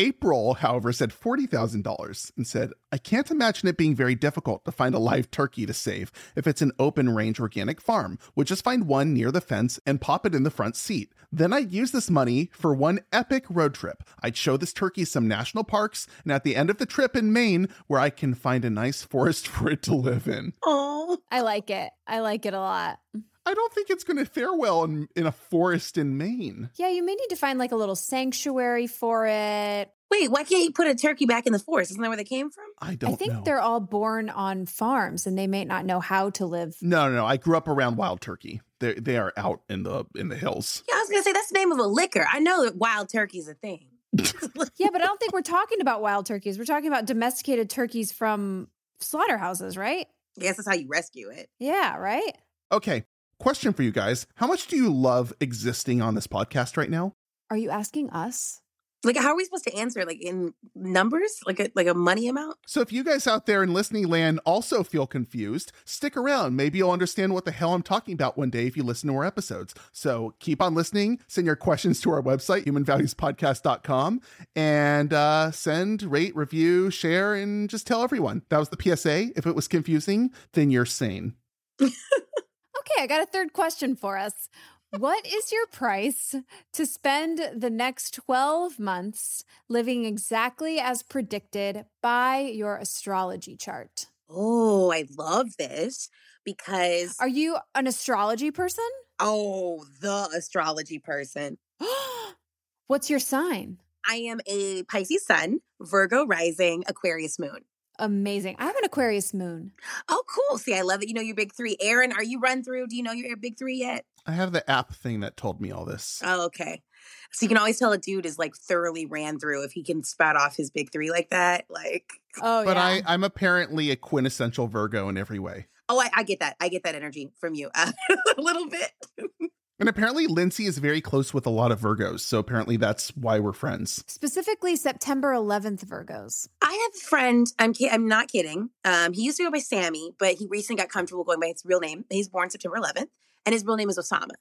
April, however, said $40,000 and said, I can't imagine it being very difficult to find a live turkey to save if it's an open range organic farm. Would just find one near the fence and pop it in the front seat. Then I'd use this money for one epic road trip. I'd show this turkey some national parks, and at the end of the trip in Maine, where I can find a nice forest for it to live in. oh I like it. I like it a lot. I don't think it's going to fare well in, in a forest in Maine. Yeah, you may need to find like a little sanctuary for it. wait, why can't you put a turkey back in the forest? Isn't that where they came from? I don't I think know. they're all born on farms and they may not know how to live. No, no, no. I grew up around wild turkey. They they are out in the in the hills. Yeah, I was gonna say that's the name of a liquor. I know that wild turkey is a thing. Yeah, but I don't think we're talking about wild turkeys. We're talking about domesticated turkeys from slaughterhouses, right? I guess that's how you rescue it. Yeah, right? Okay, question for you guys: How much do you love existing on this podcast right now? Are you asking us? Like, how are we supposed to answer? Like in numbers? Like a like a money amount? So if you guys out there in listening land also feel confused, stick around. Maybe you'll understand what the hell I'm talking about one day if you listen to our episodes. So keep on listening. Send your questions to our website, humanvaluespodcast.com, and uh, send, rate, review, share, and just tell everyone. That was the PSA. If it was confusing, then you're sane. Okay, I got a third question for us. What is your price to spend the next 12 months living exactly as predicted by your astrology chart? Oh, I love this because Are you an astrology person? oh, the astrology person. What's your sign? I am a Pisces sun, Virgo rising, Aquarius moon. Amazing. I have an Aquarius moon. Oh, cool. See, I love it. You know your big three. Aron, are you run through? Do you know your big three yet? I have the app thing that told me all this. Oh, okay. So you can always tell a dude is like thoroughly ran through if he can spout off his big three like that. Like, Oh, but yeah. I, I'm apparently a quintessential Virgo in every way. oh, I, I get that. I get that energy from you uh, a little bit. And apparently, Lindsay is very close with a lot of Virgos. So apparently, that's why we're friends. Specifically, September 11th, Virgos. I have a friend. I'm ki- I'm not kidding. Um, he used to go by Sammy, but he recently got comfortable going by his real name. He's born September 11th, and his real name is Osama.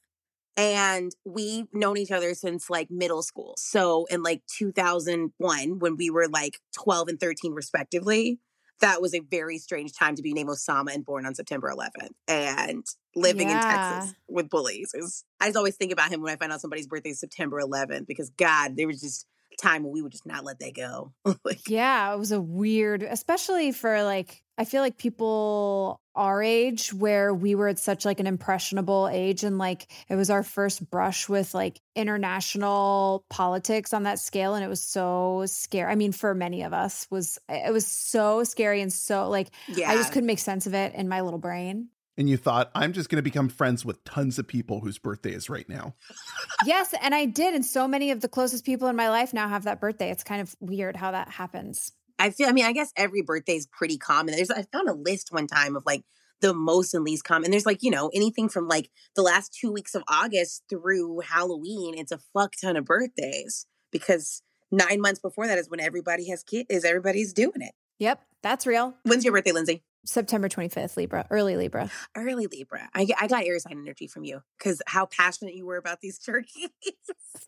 And we've known each other since like middle school. So in like 2001, when we were like 12 and 13 respectively, that was a very strange time to be named Osama and born on September 11th. And living in Texas with bullies is. I just always think about him when I find out somebody's birthday is September 11th because God, there was just time when we would just not let that go. like, Yeah, it was a weird, especially for like, I feel like people our age where we were at such like an impressionable age and like it was our first brush with like international politics on that scale and it was so scary. I mean, for many of us was it was so scary and so like yeah. I just couldn't make sense of it in my little brain. And you thought, I'm just going to become friends with tons of people whose birthday is right now. yes, and I did and so many of the closest people in my life now have that birthday. It's kind of weird how that happens. I feel. I mean, I guess every birthday is pretty common. There's. I found a list one time of like the most and least common. There's like you know anything from like the last two weeks of August through Halloween. It's a fuck ton of birthdays because nine months before that is when everybody has kids. Is everybody's doing it? Yep, that's real. When's your birthday, Lindsay? September 25th, Libra, early Libra. Early Libra. I, I got air sign energy from you because how passionate you were about these turkeys.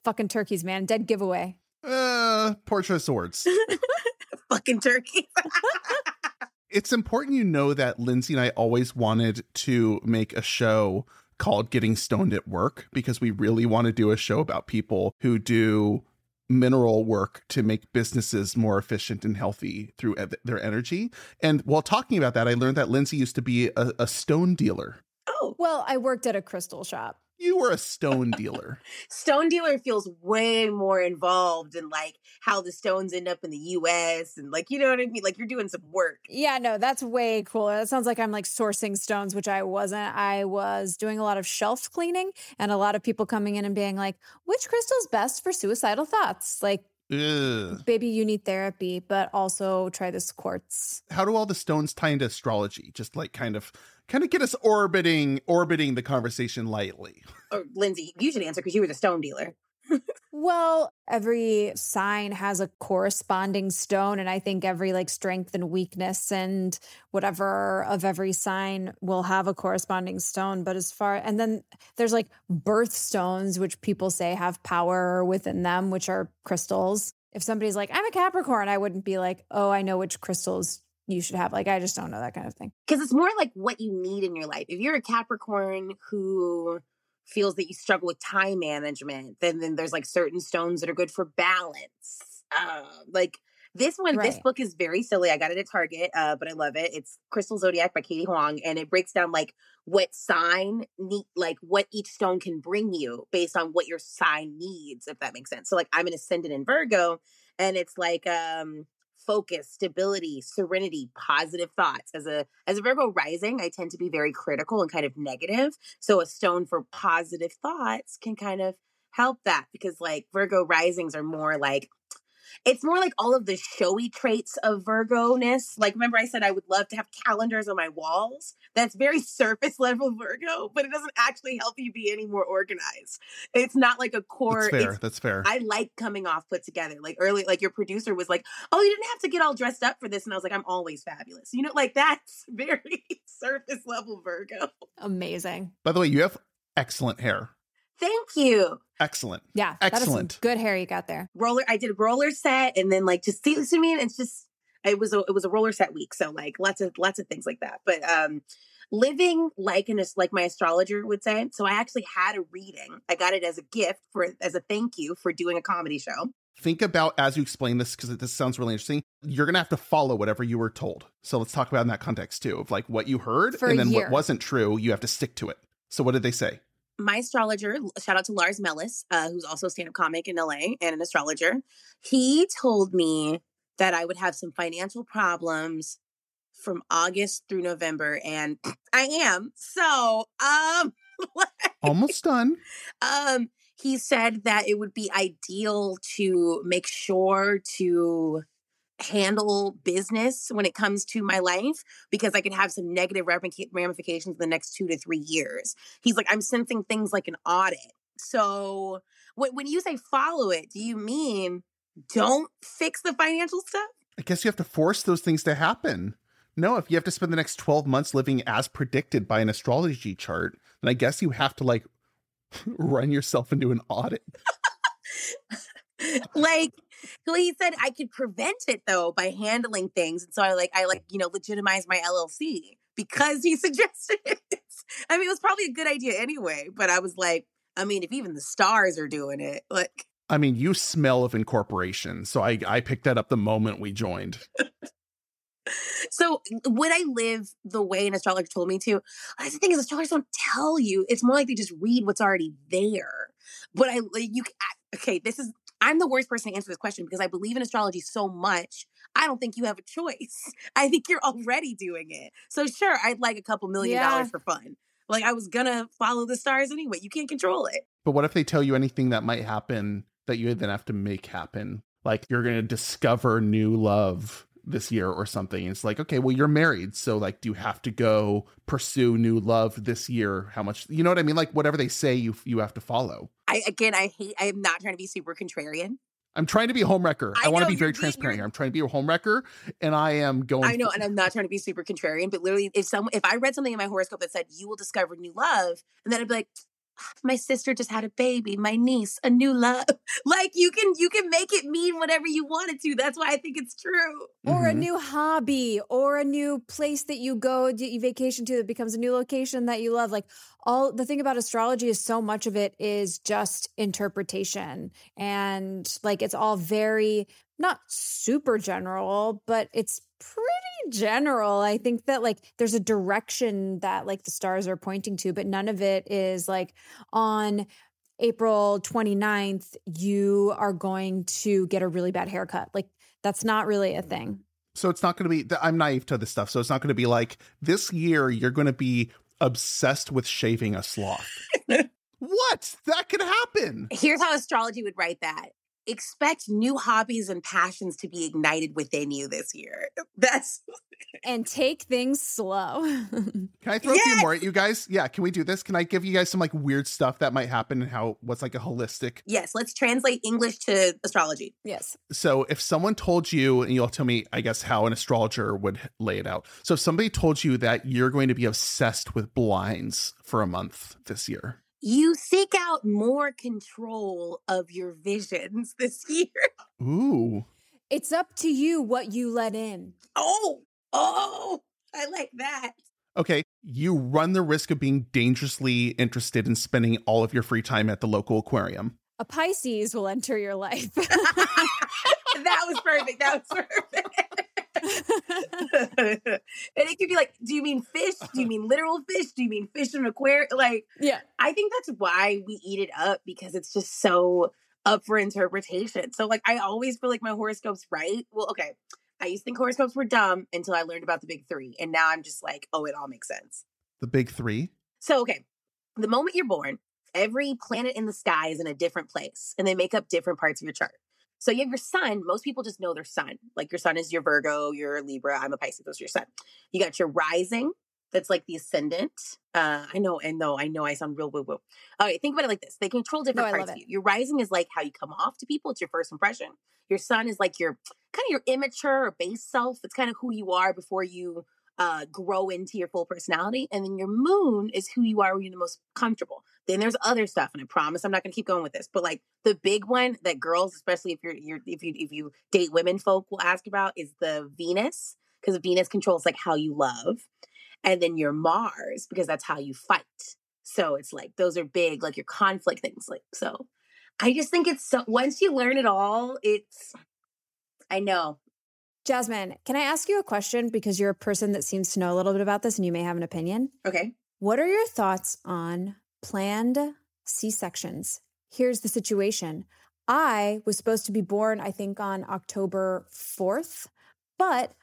Fucking turkeys, man. Dead giveaway. Uh, Portia Swords. Fucking turkeys. it's important you know that Lindsay and I always wanted to make a show called Getting Stoned at Work because we really want to do a show about people who do mineral work to make businesses more efficient and healthy through e- their energy. And while talking about that, I learned that Lindsay used to be a, a stone dealer. Oh, Well, I worked at a crystal shop. You were a stone dealer. stone dealer feels way more involved in like how the stones end up in the US and like you know what I mean? Like you're doing some work. Yeah, no, that's way cooler. That sounds like I'm like sourcing stones, which I wasn't. I was doing a lot of shelf cleaning and a lot of people coming in and being like, which crystal's best for suicidal thoughts? Like, Ugh. baby, you need therapy, but also try this quartz. How do all the stones tie into astrology? Just like kind of kind of get us orbiting orbiting the conversation lightly. Or Lindsay, you should answer because you were the stone dealer. Well, every sign has a corresponding stone. And I think every like strength and weakness and whatever of every sign will have a corresponding stone. But as far, and then there's like birthstones, which people say have power within them, which are crystals. If somebody's like, I'm a Capricorn, I wouldn't be like, oh, I know which crystals you should have. Like, I just don't know that kind of thing. Because it's more like what you need in your life. If you're a Capricorn who feels that you struggle with time management, then then there's like certain stones that are good for balance. Uh, like this one, this book is very silly. I got it at Target, uh, but I love it. It's Crystal Zodiac by Katie Huang, and it breaks down like what sign need, like what each stone can bring you based on what your sign needs, if that makes sense. So like I'm an ascendant in Virgo, and it's like um focus, stability, serenity, positive thoughts. As a as a Virgo rising, I tend to be very critical and kind of negative. So a stone for positive thoughts can kind of help that because like Virgo risings are more like it's more like all of the showy traits of Virgo ness. Like, remember, I said I would love to have calendars on my walls. That's very surface level Virgo, but it doesn't actually help you be any more organized. It's not like a core. That's fair. It's That's fair. I like coming off put together. Like early, like your producer was like, "Oh, you didn't have to get all dressed up for this," and I was like, "I'm always fabulous." You know, like that's very surface level Virgo. Amazing. By the way, you have excellent hair. Thank you. Excellent. Yeah. that is Excellent. good hair you got there. Roller. I did a roller set, and then like just see what I mean. It's just it was a it was a roller set week, so like lots of lots of things like that. But um, living like an as- like my astrologer would say. So I actually had a reading. I got it as a gift for as a thank you for doing a comedy show. Think about as you explain this because this sounds really interesting. You're gonna have to follow whatever you were told. So let's talk about in that context too, of like what you heard For and then year. what wasn't true. You have to stick to it. So what did they say? My astrologer, shout out to Lars Mellis, uh, who's also a stand-up comic in LA and an astrologer. He told me that I would have some financial problems from August through November, and I am. So, um, Almost done. um, he said that it would be ideal to make sure to handle business when it comes to my life because I could have some negative ramifications in the next two to three years. He's like, I'm sensing things like an audit. So when, when you say follow it, do you mean don't fix the financial stuff? I guess you have to force those things to happen. No, if you have to spend the next 12 months living as predicted by an astrology chart, then I guess you have to like run yourself into an audit. like well, he said I could prevent it though by handling things. And so I like I like, you know, legitimize my LLC because he suggested it. I mean, it was probably a good idea anyway, but I was like, I mean, if even the stars are doing it, like I mean, you smell of incorporation. So I, I picked that up the moment we joined. so would I live the way an astrologer told me to? That's the thing is astrologers don't tell you. It's more like they just read what's already there. But I like you I- okay, this is I'm the worst person to answer this question because I believe in astrology so much. I don't think you have a choice. I think you're already doing it. So sure, I'd like a couple million Yeah. dollars for fun. Like I was gonna follow the stars anyway. You can't control it. But what if they tell you anything that might happen that you then have to make happen? Like you're going to discover new love this year or something. It's like, okay, well, you're married. So, like, do you have to go pursue new love this year? How much, you know what I mean? Like, whatever they say, you you have to follow. I again I hate I am not trying to be super contrarian. I'm trying to be a homewrecker. I, I want to be very transparent here. I'm trying to be a homewrecker, and I am going. I know, and I'm not trying to be super contrarian, but literally, if some if I read something in my horoscope that said you will discover new love, and then I'd be like, my sister just had a baby, my niece, a new love. Like you can you can make it mean whatever you want it to. That's why I think it's true. Or a Mhm. new hobby, or a new place that you go, that you vacation to that becomes a new location that you love. Like all the thing about astrology is so much of it is just interpretation. And like it's all very, not super general, but it's pretty general. I think that like there's a direction that like the stars are pointing to, but none of it is like on April 29th, you are going to get a really bad haircut. Like that's not really a thing. So it's not going to be. I'm naive to this stuff, so it's not going to be like this year. You're going to be obsessed with shaving a sloth. what? That could happen. Here's how astrology would write that. Expect new hobbies and passions to be ignited within you this year. That's And take things slow. Can I throw a few more at you guys? Yeah, can we do this? Can I give you guys some like weird stuff that might happen and how what's like a holistic? yes, let's translate English to astrology. yes. So if someone told you, and you'll tell me, I guess, how an astrologer would lay it out. So if somebody told you that you're going to be obsessed with blinds for a month this year, You seek out more control of your visions this year. ooh, It's up to you what you let in. Oh, oh, I like that. okay, you run the risk of being dangerously interested in spending all of your free time at the local aquarium. A Pisces will enter your life. that was perfect. That was perfect. and it could be like, do you mean fish? Do you mean literal fish? Do you mean fish in an aquarium? Like, yeah. I think that's why we eat it up because it's just so up for interpretation. So, like, I always feel like my horoscope's right. Well, okay. I used to think horoscopes were dumb until I learned about the big three. And now I'm just like, oh, it all makes sense. The big three. So, okay, the moment you're born, every planet in the sky is in a different place and they make up different parts of your chart. So, you have your sun. Most people just know their sun. Like, your sun is your Virgo, your Libra. I'm a Pisces. Those are your sun. You got your rising. That's like the ascendant. Uh, I know, and no, I know I sound real woo woo. All right, think about it like this: they control different I parts of you. Your rising is like how you come off to people; it's your first impression. Your sun is like your kind of your immature or base self. It's kind of who you are before you uh, grow into your full personality. And then your moon is who you are when you're the most comfortable. Then there's other stuff, and I promise I'm not going to keep going with this, but like the big one that girls, especially if you're, you're if you if you date women, folk will ask about is the Venus because Venus controls like how you love, and then your Mars because that's how you fight. So it's like those are big, like your conflict things. Like so, I just think it's so. Once you learn it all, it's. I know Jasmine, can I ask you a question? Because you're a person that seems to know a little bit about this and you may have an opinion. Okay. What are your thoughts on planned C sections? Here's the situation I was supposed to be born, I think, on October 4th, but,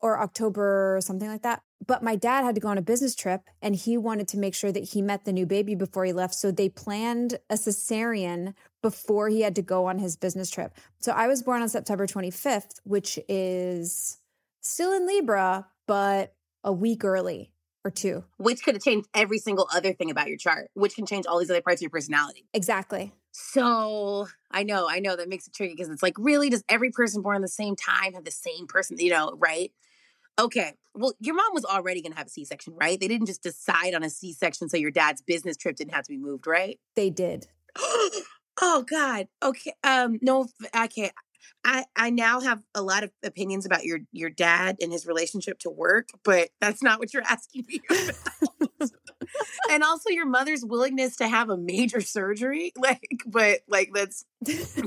or October something like that. But my dad had to go on a business trip and he wanted to make sure that he met the new baby before he left. So they planned a cesarean before he had to go on his business trip. So I was born on September 25th, which is still in Libra, but a week early or two. Which could have changed every single other thing about your chart, which can change all these other parts of your personality. Exactly. So I know, I know that makes it tricky because it's like, really, does every person born at the same time have the same person, you know, right? Okay. Well, your mom was already going to have a C section, right? They didn't just decide on a C section so your dad's business trip didn't have to be moved, right? They did. oh God. Okay. Um. No, I can't. I I now have a lot of opinions about your your dad and his relationship to work, but that's not what you're asking me. about. and also your mother's willingness to have a major surgery, like, but like that's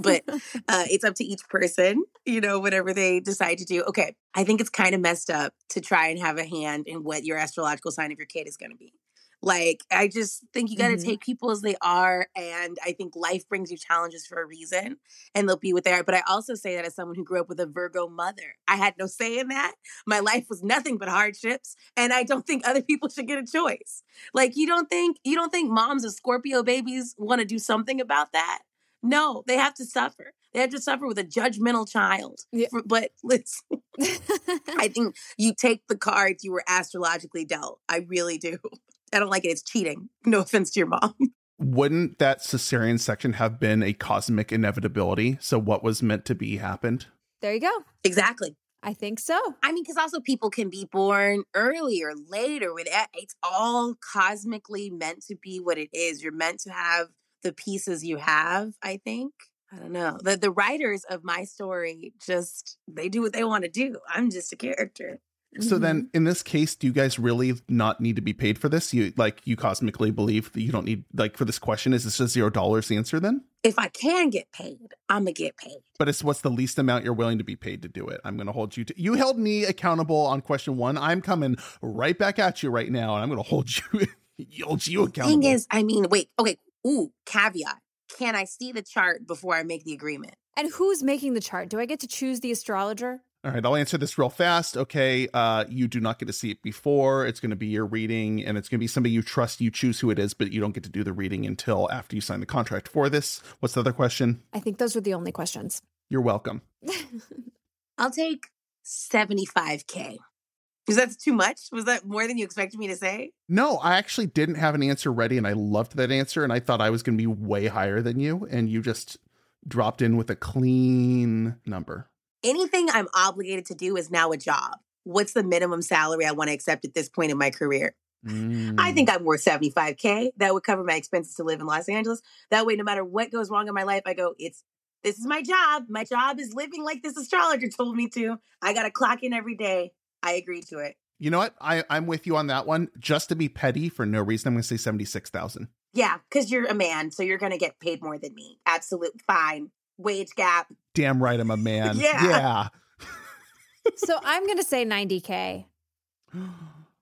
But- uh, it's up to each person, you know, whatever they decide to do. Okay, I think it's kind of messed up to try and have a hand in what your astrological sign of your kid is going to be. Like, I just think you got to Mhm. take people as they are. And I think life brings you challenges for a reason and they'll be what they are. But I also say that as someone who grew up with a Virgo mother, I had no say in that. My life was nothing but hardships. And I don't think other people should get a choice. Like, you don't think, you don't think moms of Scorpio babies want to do something about that? No, they have to suffer. They have to suffer with a judgmental child. Yeah. For- But listen, I think you take the cards you were astrologically dealt. I really do. I don't like it. It's cheating. No offense to your mom. Wouldn't that cesarean section have been a cosmic inevitability? So what was meant to be happened? there you go. exactly. I think so. I mean, because also people can be born early or late or. It's all cosmically meant to be what it is. You're meant to have the pieces you have, I think. I don't know. The the writers of my story just they do what they want to do. I'm just a character. So then mm-hmm. in this case, do you guys really not need to be paid for this? You like you cosmically believe that you don't need like for this question, is this a zero dollars the answer then? If I can get paid, I'm gonna get paid. But it's what's the least amount you're willing to be paid to do it. I'm gonna hold you to you held me accountable on question one. I'm coming right back at you right now, and I'm gonna hold you hold you accountable. Thing is, I mean, wait, okay. Ooh, caveat. Can I see the chart before I make the agreement? And who's making the chart? Do I get to choose the astrologer? All right, I'll answer this real fast. Okay, uh, you do not get to see it before. It's going to be your reading, and it's going to be somebody you trust. You choose who it is, but you don't get to do the reading until after you sign the contract for this. What's the other question? I think those were the only questions. You're welcome. I'll take 75K. Is that too much? Was that more than you expected me to say? No, I actually didn't have an answer ready, and I loved that answer, and I thought I was going to be way higher than you, and you just dropped in with a clean number. Anything I'm obligated to do is now a job. What's the minimum salary I want to accept at this point in my career? I Mm. think I'm worth 75K. That would cover my expenses to live in Los Angeles. That way, no matter what goes wrong in my life, I go, it's this is my job. My job is living like this astrologer told me to. I got to clock in every day. I agree to it. You know what? I, I'm with you on that one. Just to be petty for no reason, I'm going to say seventy-six thousand. Yeah, because you're a man, so you're going to get paid more than me. Absolute fine. Wage gap. Damn right, I'm a man. Yeah. yeah. so I'm going to say 90K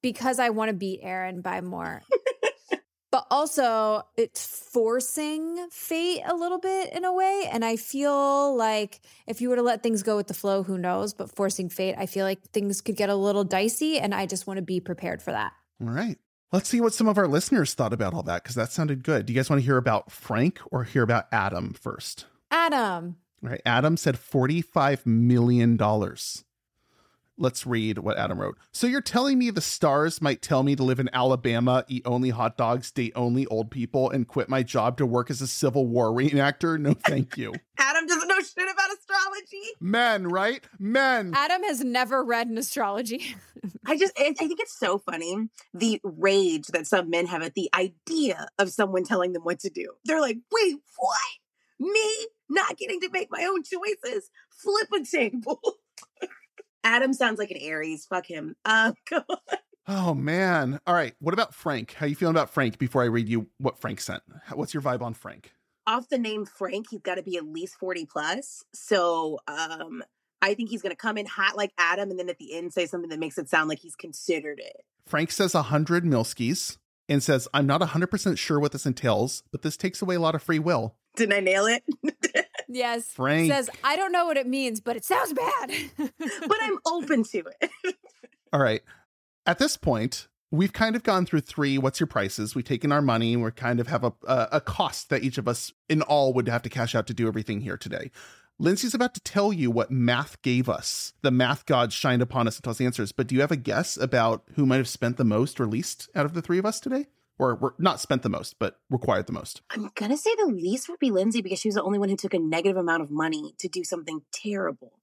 because I want to beat Aron by more. but also, it's forcing fate a little bit in a way. And I feel like if you were to let things go with the flow, who knows? But forcing fate, I feel like things could get a little dicey. And I just want to be prepared for that. All right. Let's see what some of our listeners thought about all that because that sounded good. Do you guys want to hear about Frank or hear about Adam first? Adam, All right. Adam said $45 million. Let's read what Adam wrote. So you're telling me the stars might tell me to live in Alabama, eat only hot dogs, date only old people, and quit my job to work as a Civil War reenactor? No, thank you. Adam doesn't know shit about astrology. Men, right? Men. Adam has never read an astrology. I just, I I think it's so funny the rage that some men have at the idea of someone telling them what to do. They're like, wait, what? Me not getting to make my own choices? Flip a table. Adam sounds like an Aries. Fuck him. On. Oh man. All right. What about Frank? How you feeling about Frank before I read you what Frank sent? What's your vibe on Frank? Off the name Frank, he's got to be at least 40 plus. So um, I think he's going to come in hot like Adam and then at the end say something that makes it sound like he's considered it. Frank says 100 Milskis and says, I'm not 100% sure what this entails, but this takes away a lot of free will. Didn't I nail it? yes. Frank. Says, I don't know what it means, but it sounds bad. but I'm open to it. All right. At this point, we've kind of gone through three what's your prices. We've taken our money and we kind of have a, a, a cost that each of us in all would have to cash out to do everything here today. Lindsay's about to tell you what math gave us. The math gods shined upon us and tell us the answers. But do you have a guess about who might have spent the most or least out of the three of us today? Or, or not spent the most, but required the most? I'm going to say the least would be Lindsay because she was the only one who took a negative amount of money to do something terrible.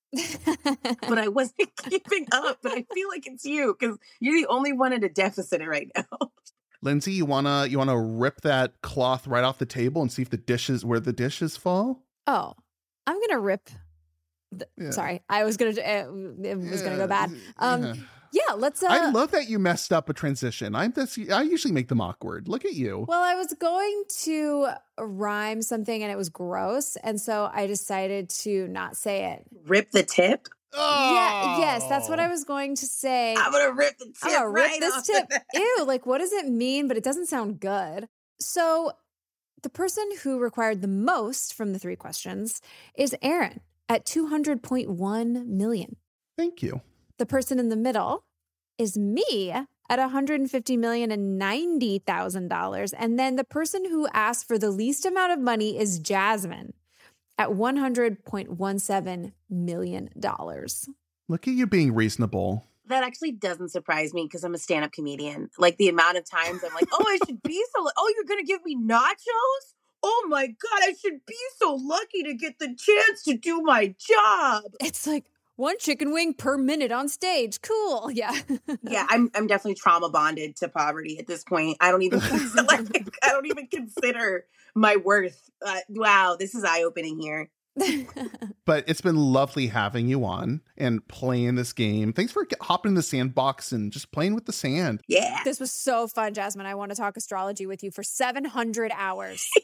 But I wasn't keeping up. But I feel like it's you because you're the only one in a deficit right now. Lindsay, you wanna you wanna rip that cloth right off the table and see if the dishes where the dishes fall? oh, I'm going to rip. The, Yeah. Sorry, I was going to, uh, it was going to go bad. Um, Yeah. Yeah, let's. Uh, I love that you messed up a transition. I'm this. I usually make them awkward. Look at you. Well, I was going to rhyme something and it was gross. And so I decided to not say it. Rip the tip. Oh. Yeah, yes, that's what I Oh. was going to say. I'm going to rip the tip. I'm gonna rip right this off tip. Ew, like what does it mean? But it doesn't sound good. So the person who required the most from the three questions is Aron at 200.1 million. Thank you. The person in the middle is me at 150 million and ninety thousand dollars. And then the person who asked for the least amount of money is Jasmine at 100.17 million dollars. Look at you being reasonable. That actually doesn't surprise me because I'm a stand up comedian. Like the amount of times I'm like, oh, I should be so, oh, you're going to give me nachos? Oh my God, I should be so lucky to get the chance to do my job. It's like, one chicken wing per minute on stage. Cool. Yeah. yeah, I'm I'm definitely trauma bonded to poverty at this point. I don't even like, I don't even consider my worth. Uh, wow, this is eye opening here. But it's been lovely having you on and playing this game. Thanks for hopping in the sandbox and just playing with the sand. Yeah. This was so fun, Jasmine. I want to talk astrology with you for 700 hours.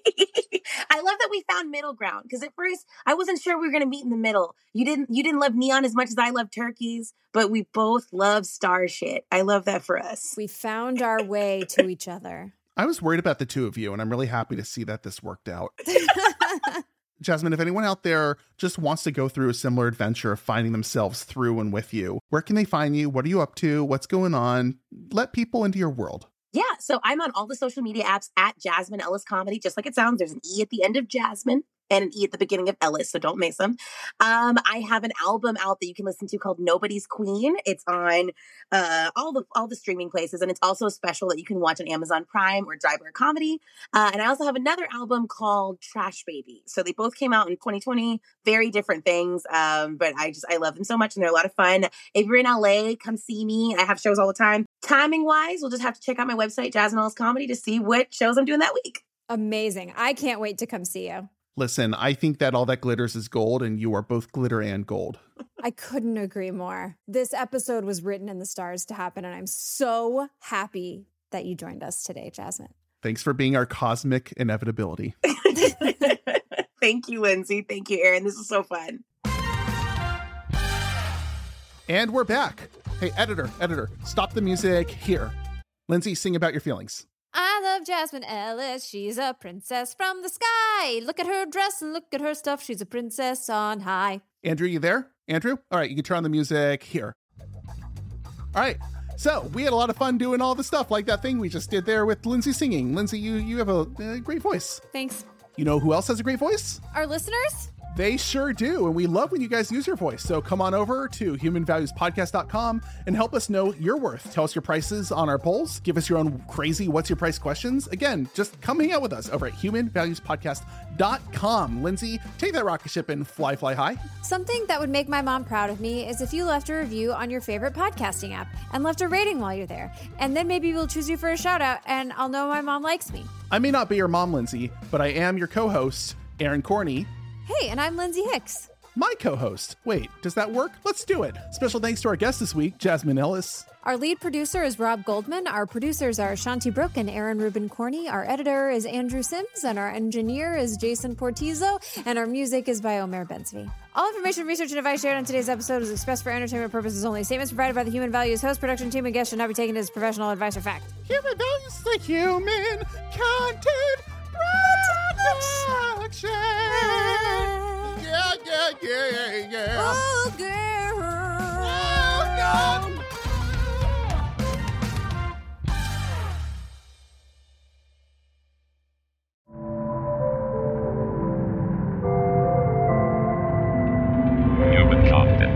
I love that we found middle ground because at first I wasn't sure we were going to meet in the middle. You didn't you didn't love neon as much as I love turkeys, but we both love star shit. I love that for us. We found our way to each other. I was worried about the two of you and I'm really happy to see that this worked out. Jasmine, if anyone out there just wants to go through a similar adventure of finding themselves through and with you, where can they find you? What are you up to? What's going on? Let people into your world. Yeah, so I'm on all the social media apps at Jasmine Ellis Comedy, just like it sounds. There's an E at the end of Jasmine and an E at the beginning of Ellis, so don't miss them. Um, I have an album out that you can listen to called Nobody's Queen. It's on uh, all the all the streaming places, and it's also a special that you can watch on Amazon Prime or Drybar Comedy. Uh, and I also have another album called Trash Baby. So they both came out in 2020, very different things, um, but I just I love them so much, and they're a lot of fun. If you're in LA, come see me. I have shows all the time. Timing wise, we'll just have to check out my website, Jasmine Ellis Comedy, to see what shows I'm doing that week. Amazing! I can't wait to come see you. Listen, I think that all that glitters is gold, and you are both glitter and gold. I couldn't agree more. This episode was written in the stars to happen, and I'm so happy that you joined us today, Jasmine. Thanks for being our cosmic inevitability. Thank you, Lindsay. Thank you, Aron. This is so fun. And we're back. Hey, editor, editor, stop the music here. Lindsay, sing about your feelings. Jasmine Ellis. She's a princess from the sky. Look at her dress and look at her stuff. She's a princess on high. Andrew, you there? Andrew? All right, you can turn on the music here. All right. So we had a lot of fun doing all the stuff like that thing we just did there with Lindsay singing. Lindsay, you you have a, a great voice. Thanks. You know who else has a great voice? Our listeners? They sure do. And we love when you guys use your voice. So come on over to humanvaluespodcast.com and help us know your worth. Tell us your prices on our polls. Give us your own crazy what's your price questions. Again, just come hang out with us over at humanvaluespodcast.com. Lindsay, take that rocket ship and fly, fly high. Something that would make my mom proud of me is if you left a review on your favorite podcasting app and left a rating while you're there. And then maybe we'll choose you for a shout out and I'll know my mom likes me. I may not be your mom, Lindsay, but I am your co host, Aron Corney. Hey, and I'm Lindsay Hicks. My co host. Wait, does that work? Let's do it. Special thanks to our guest this week, Jasmine Ellis. Our lead producer is Rob Goldman. Our producers are Shanti Brooke and Aron Rubin Corney. Our editor is Andrew Sims, and our engineer is Jason Portizo, and our music is by Omer Bensby. All information, research, and advice shared on today's episode is expressed for entertainment purposes only. Statements provided by the Human Values host, production team, and guests should not be taken as professional advice or fact. Human Values, the human content production. Yeah, yeah, yeah, yeah. Oh, girl. Oh, God. Human content.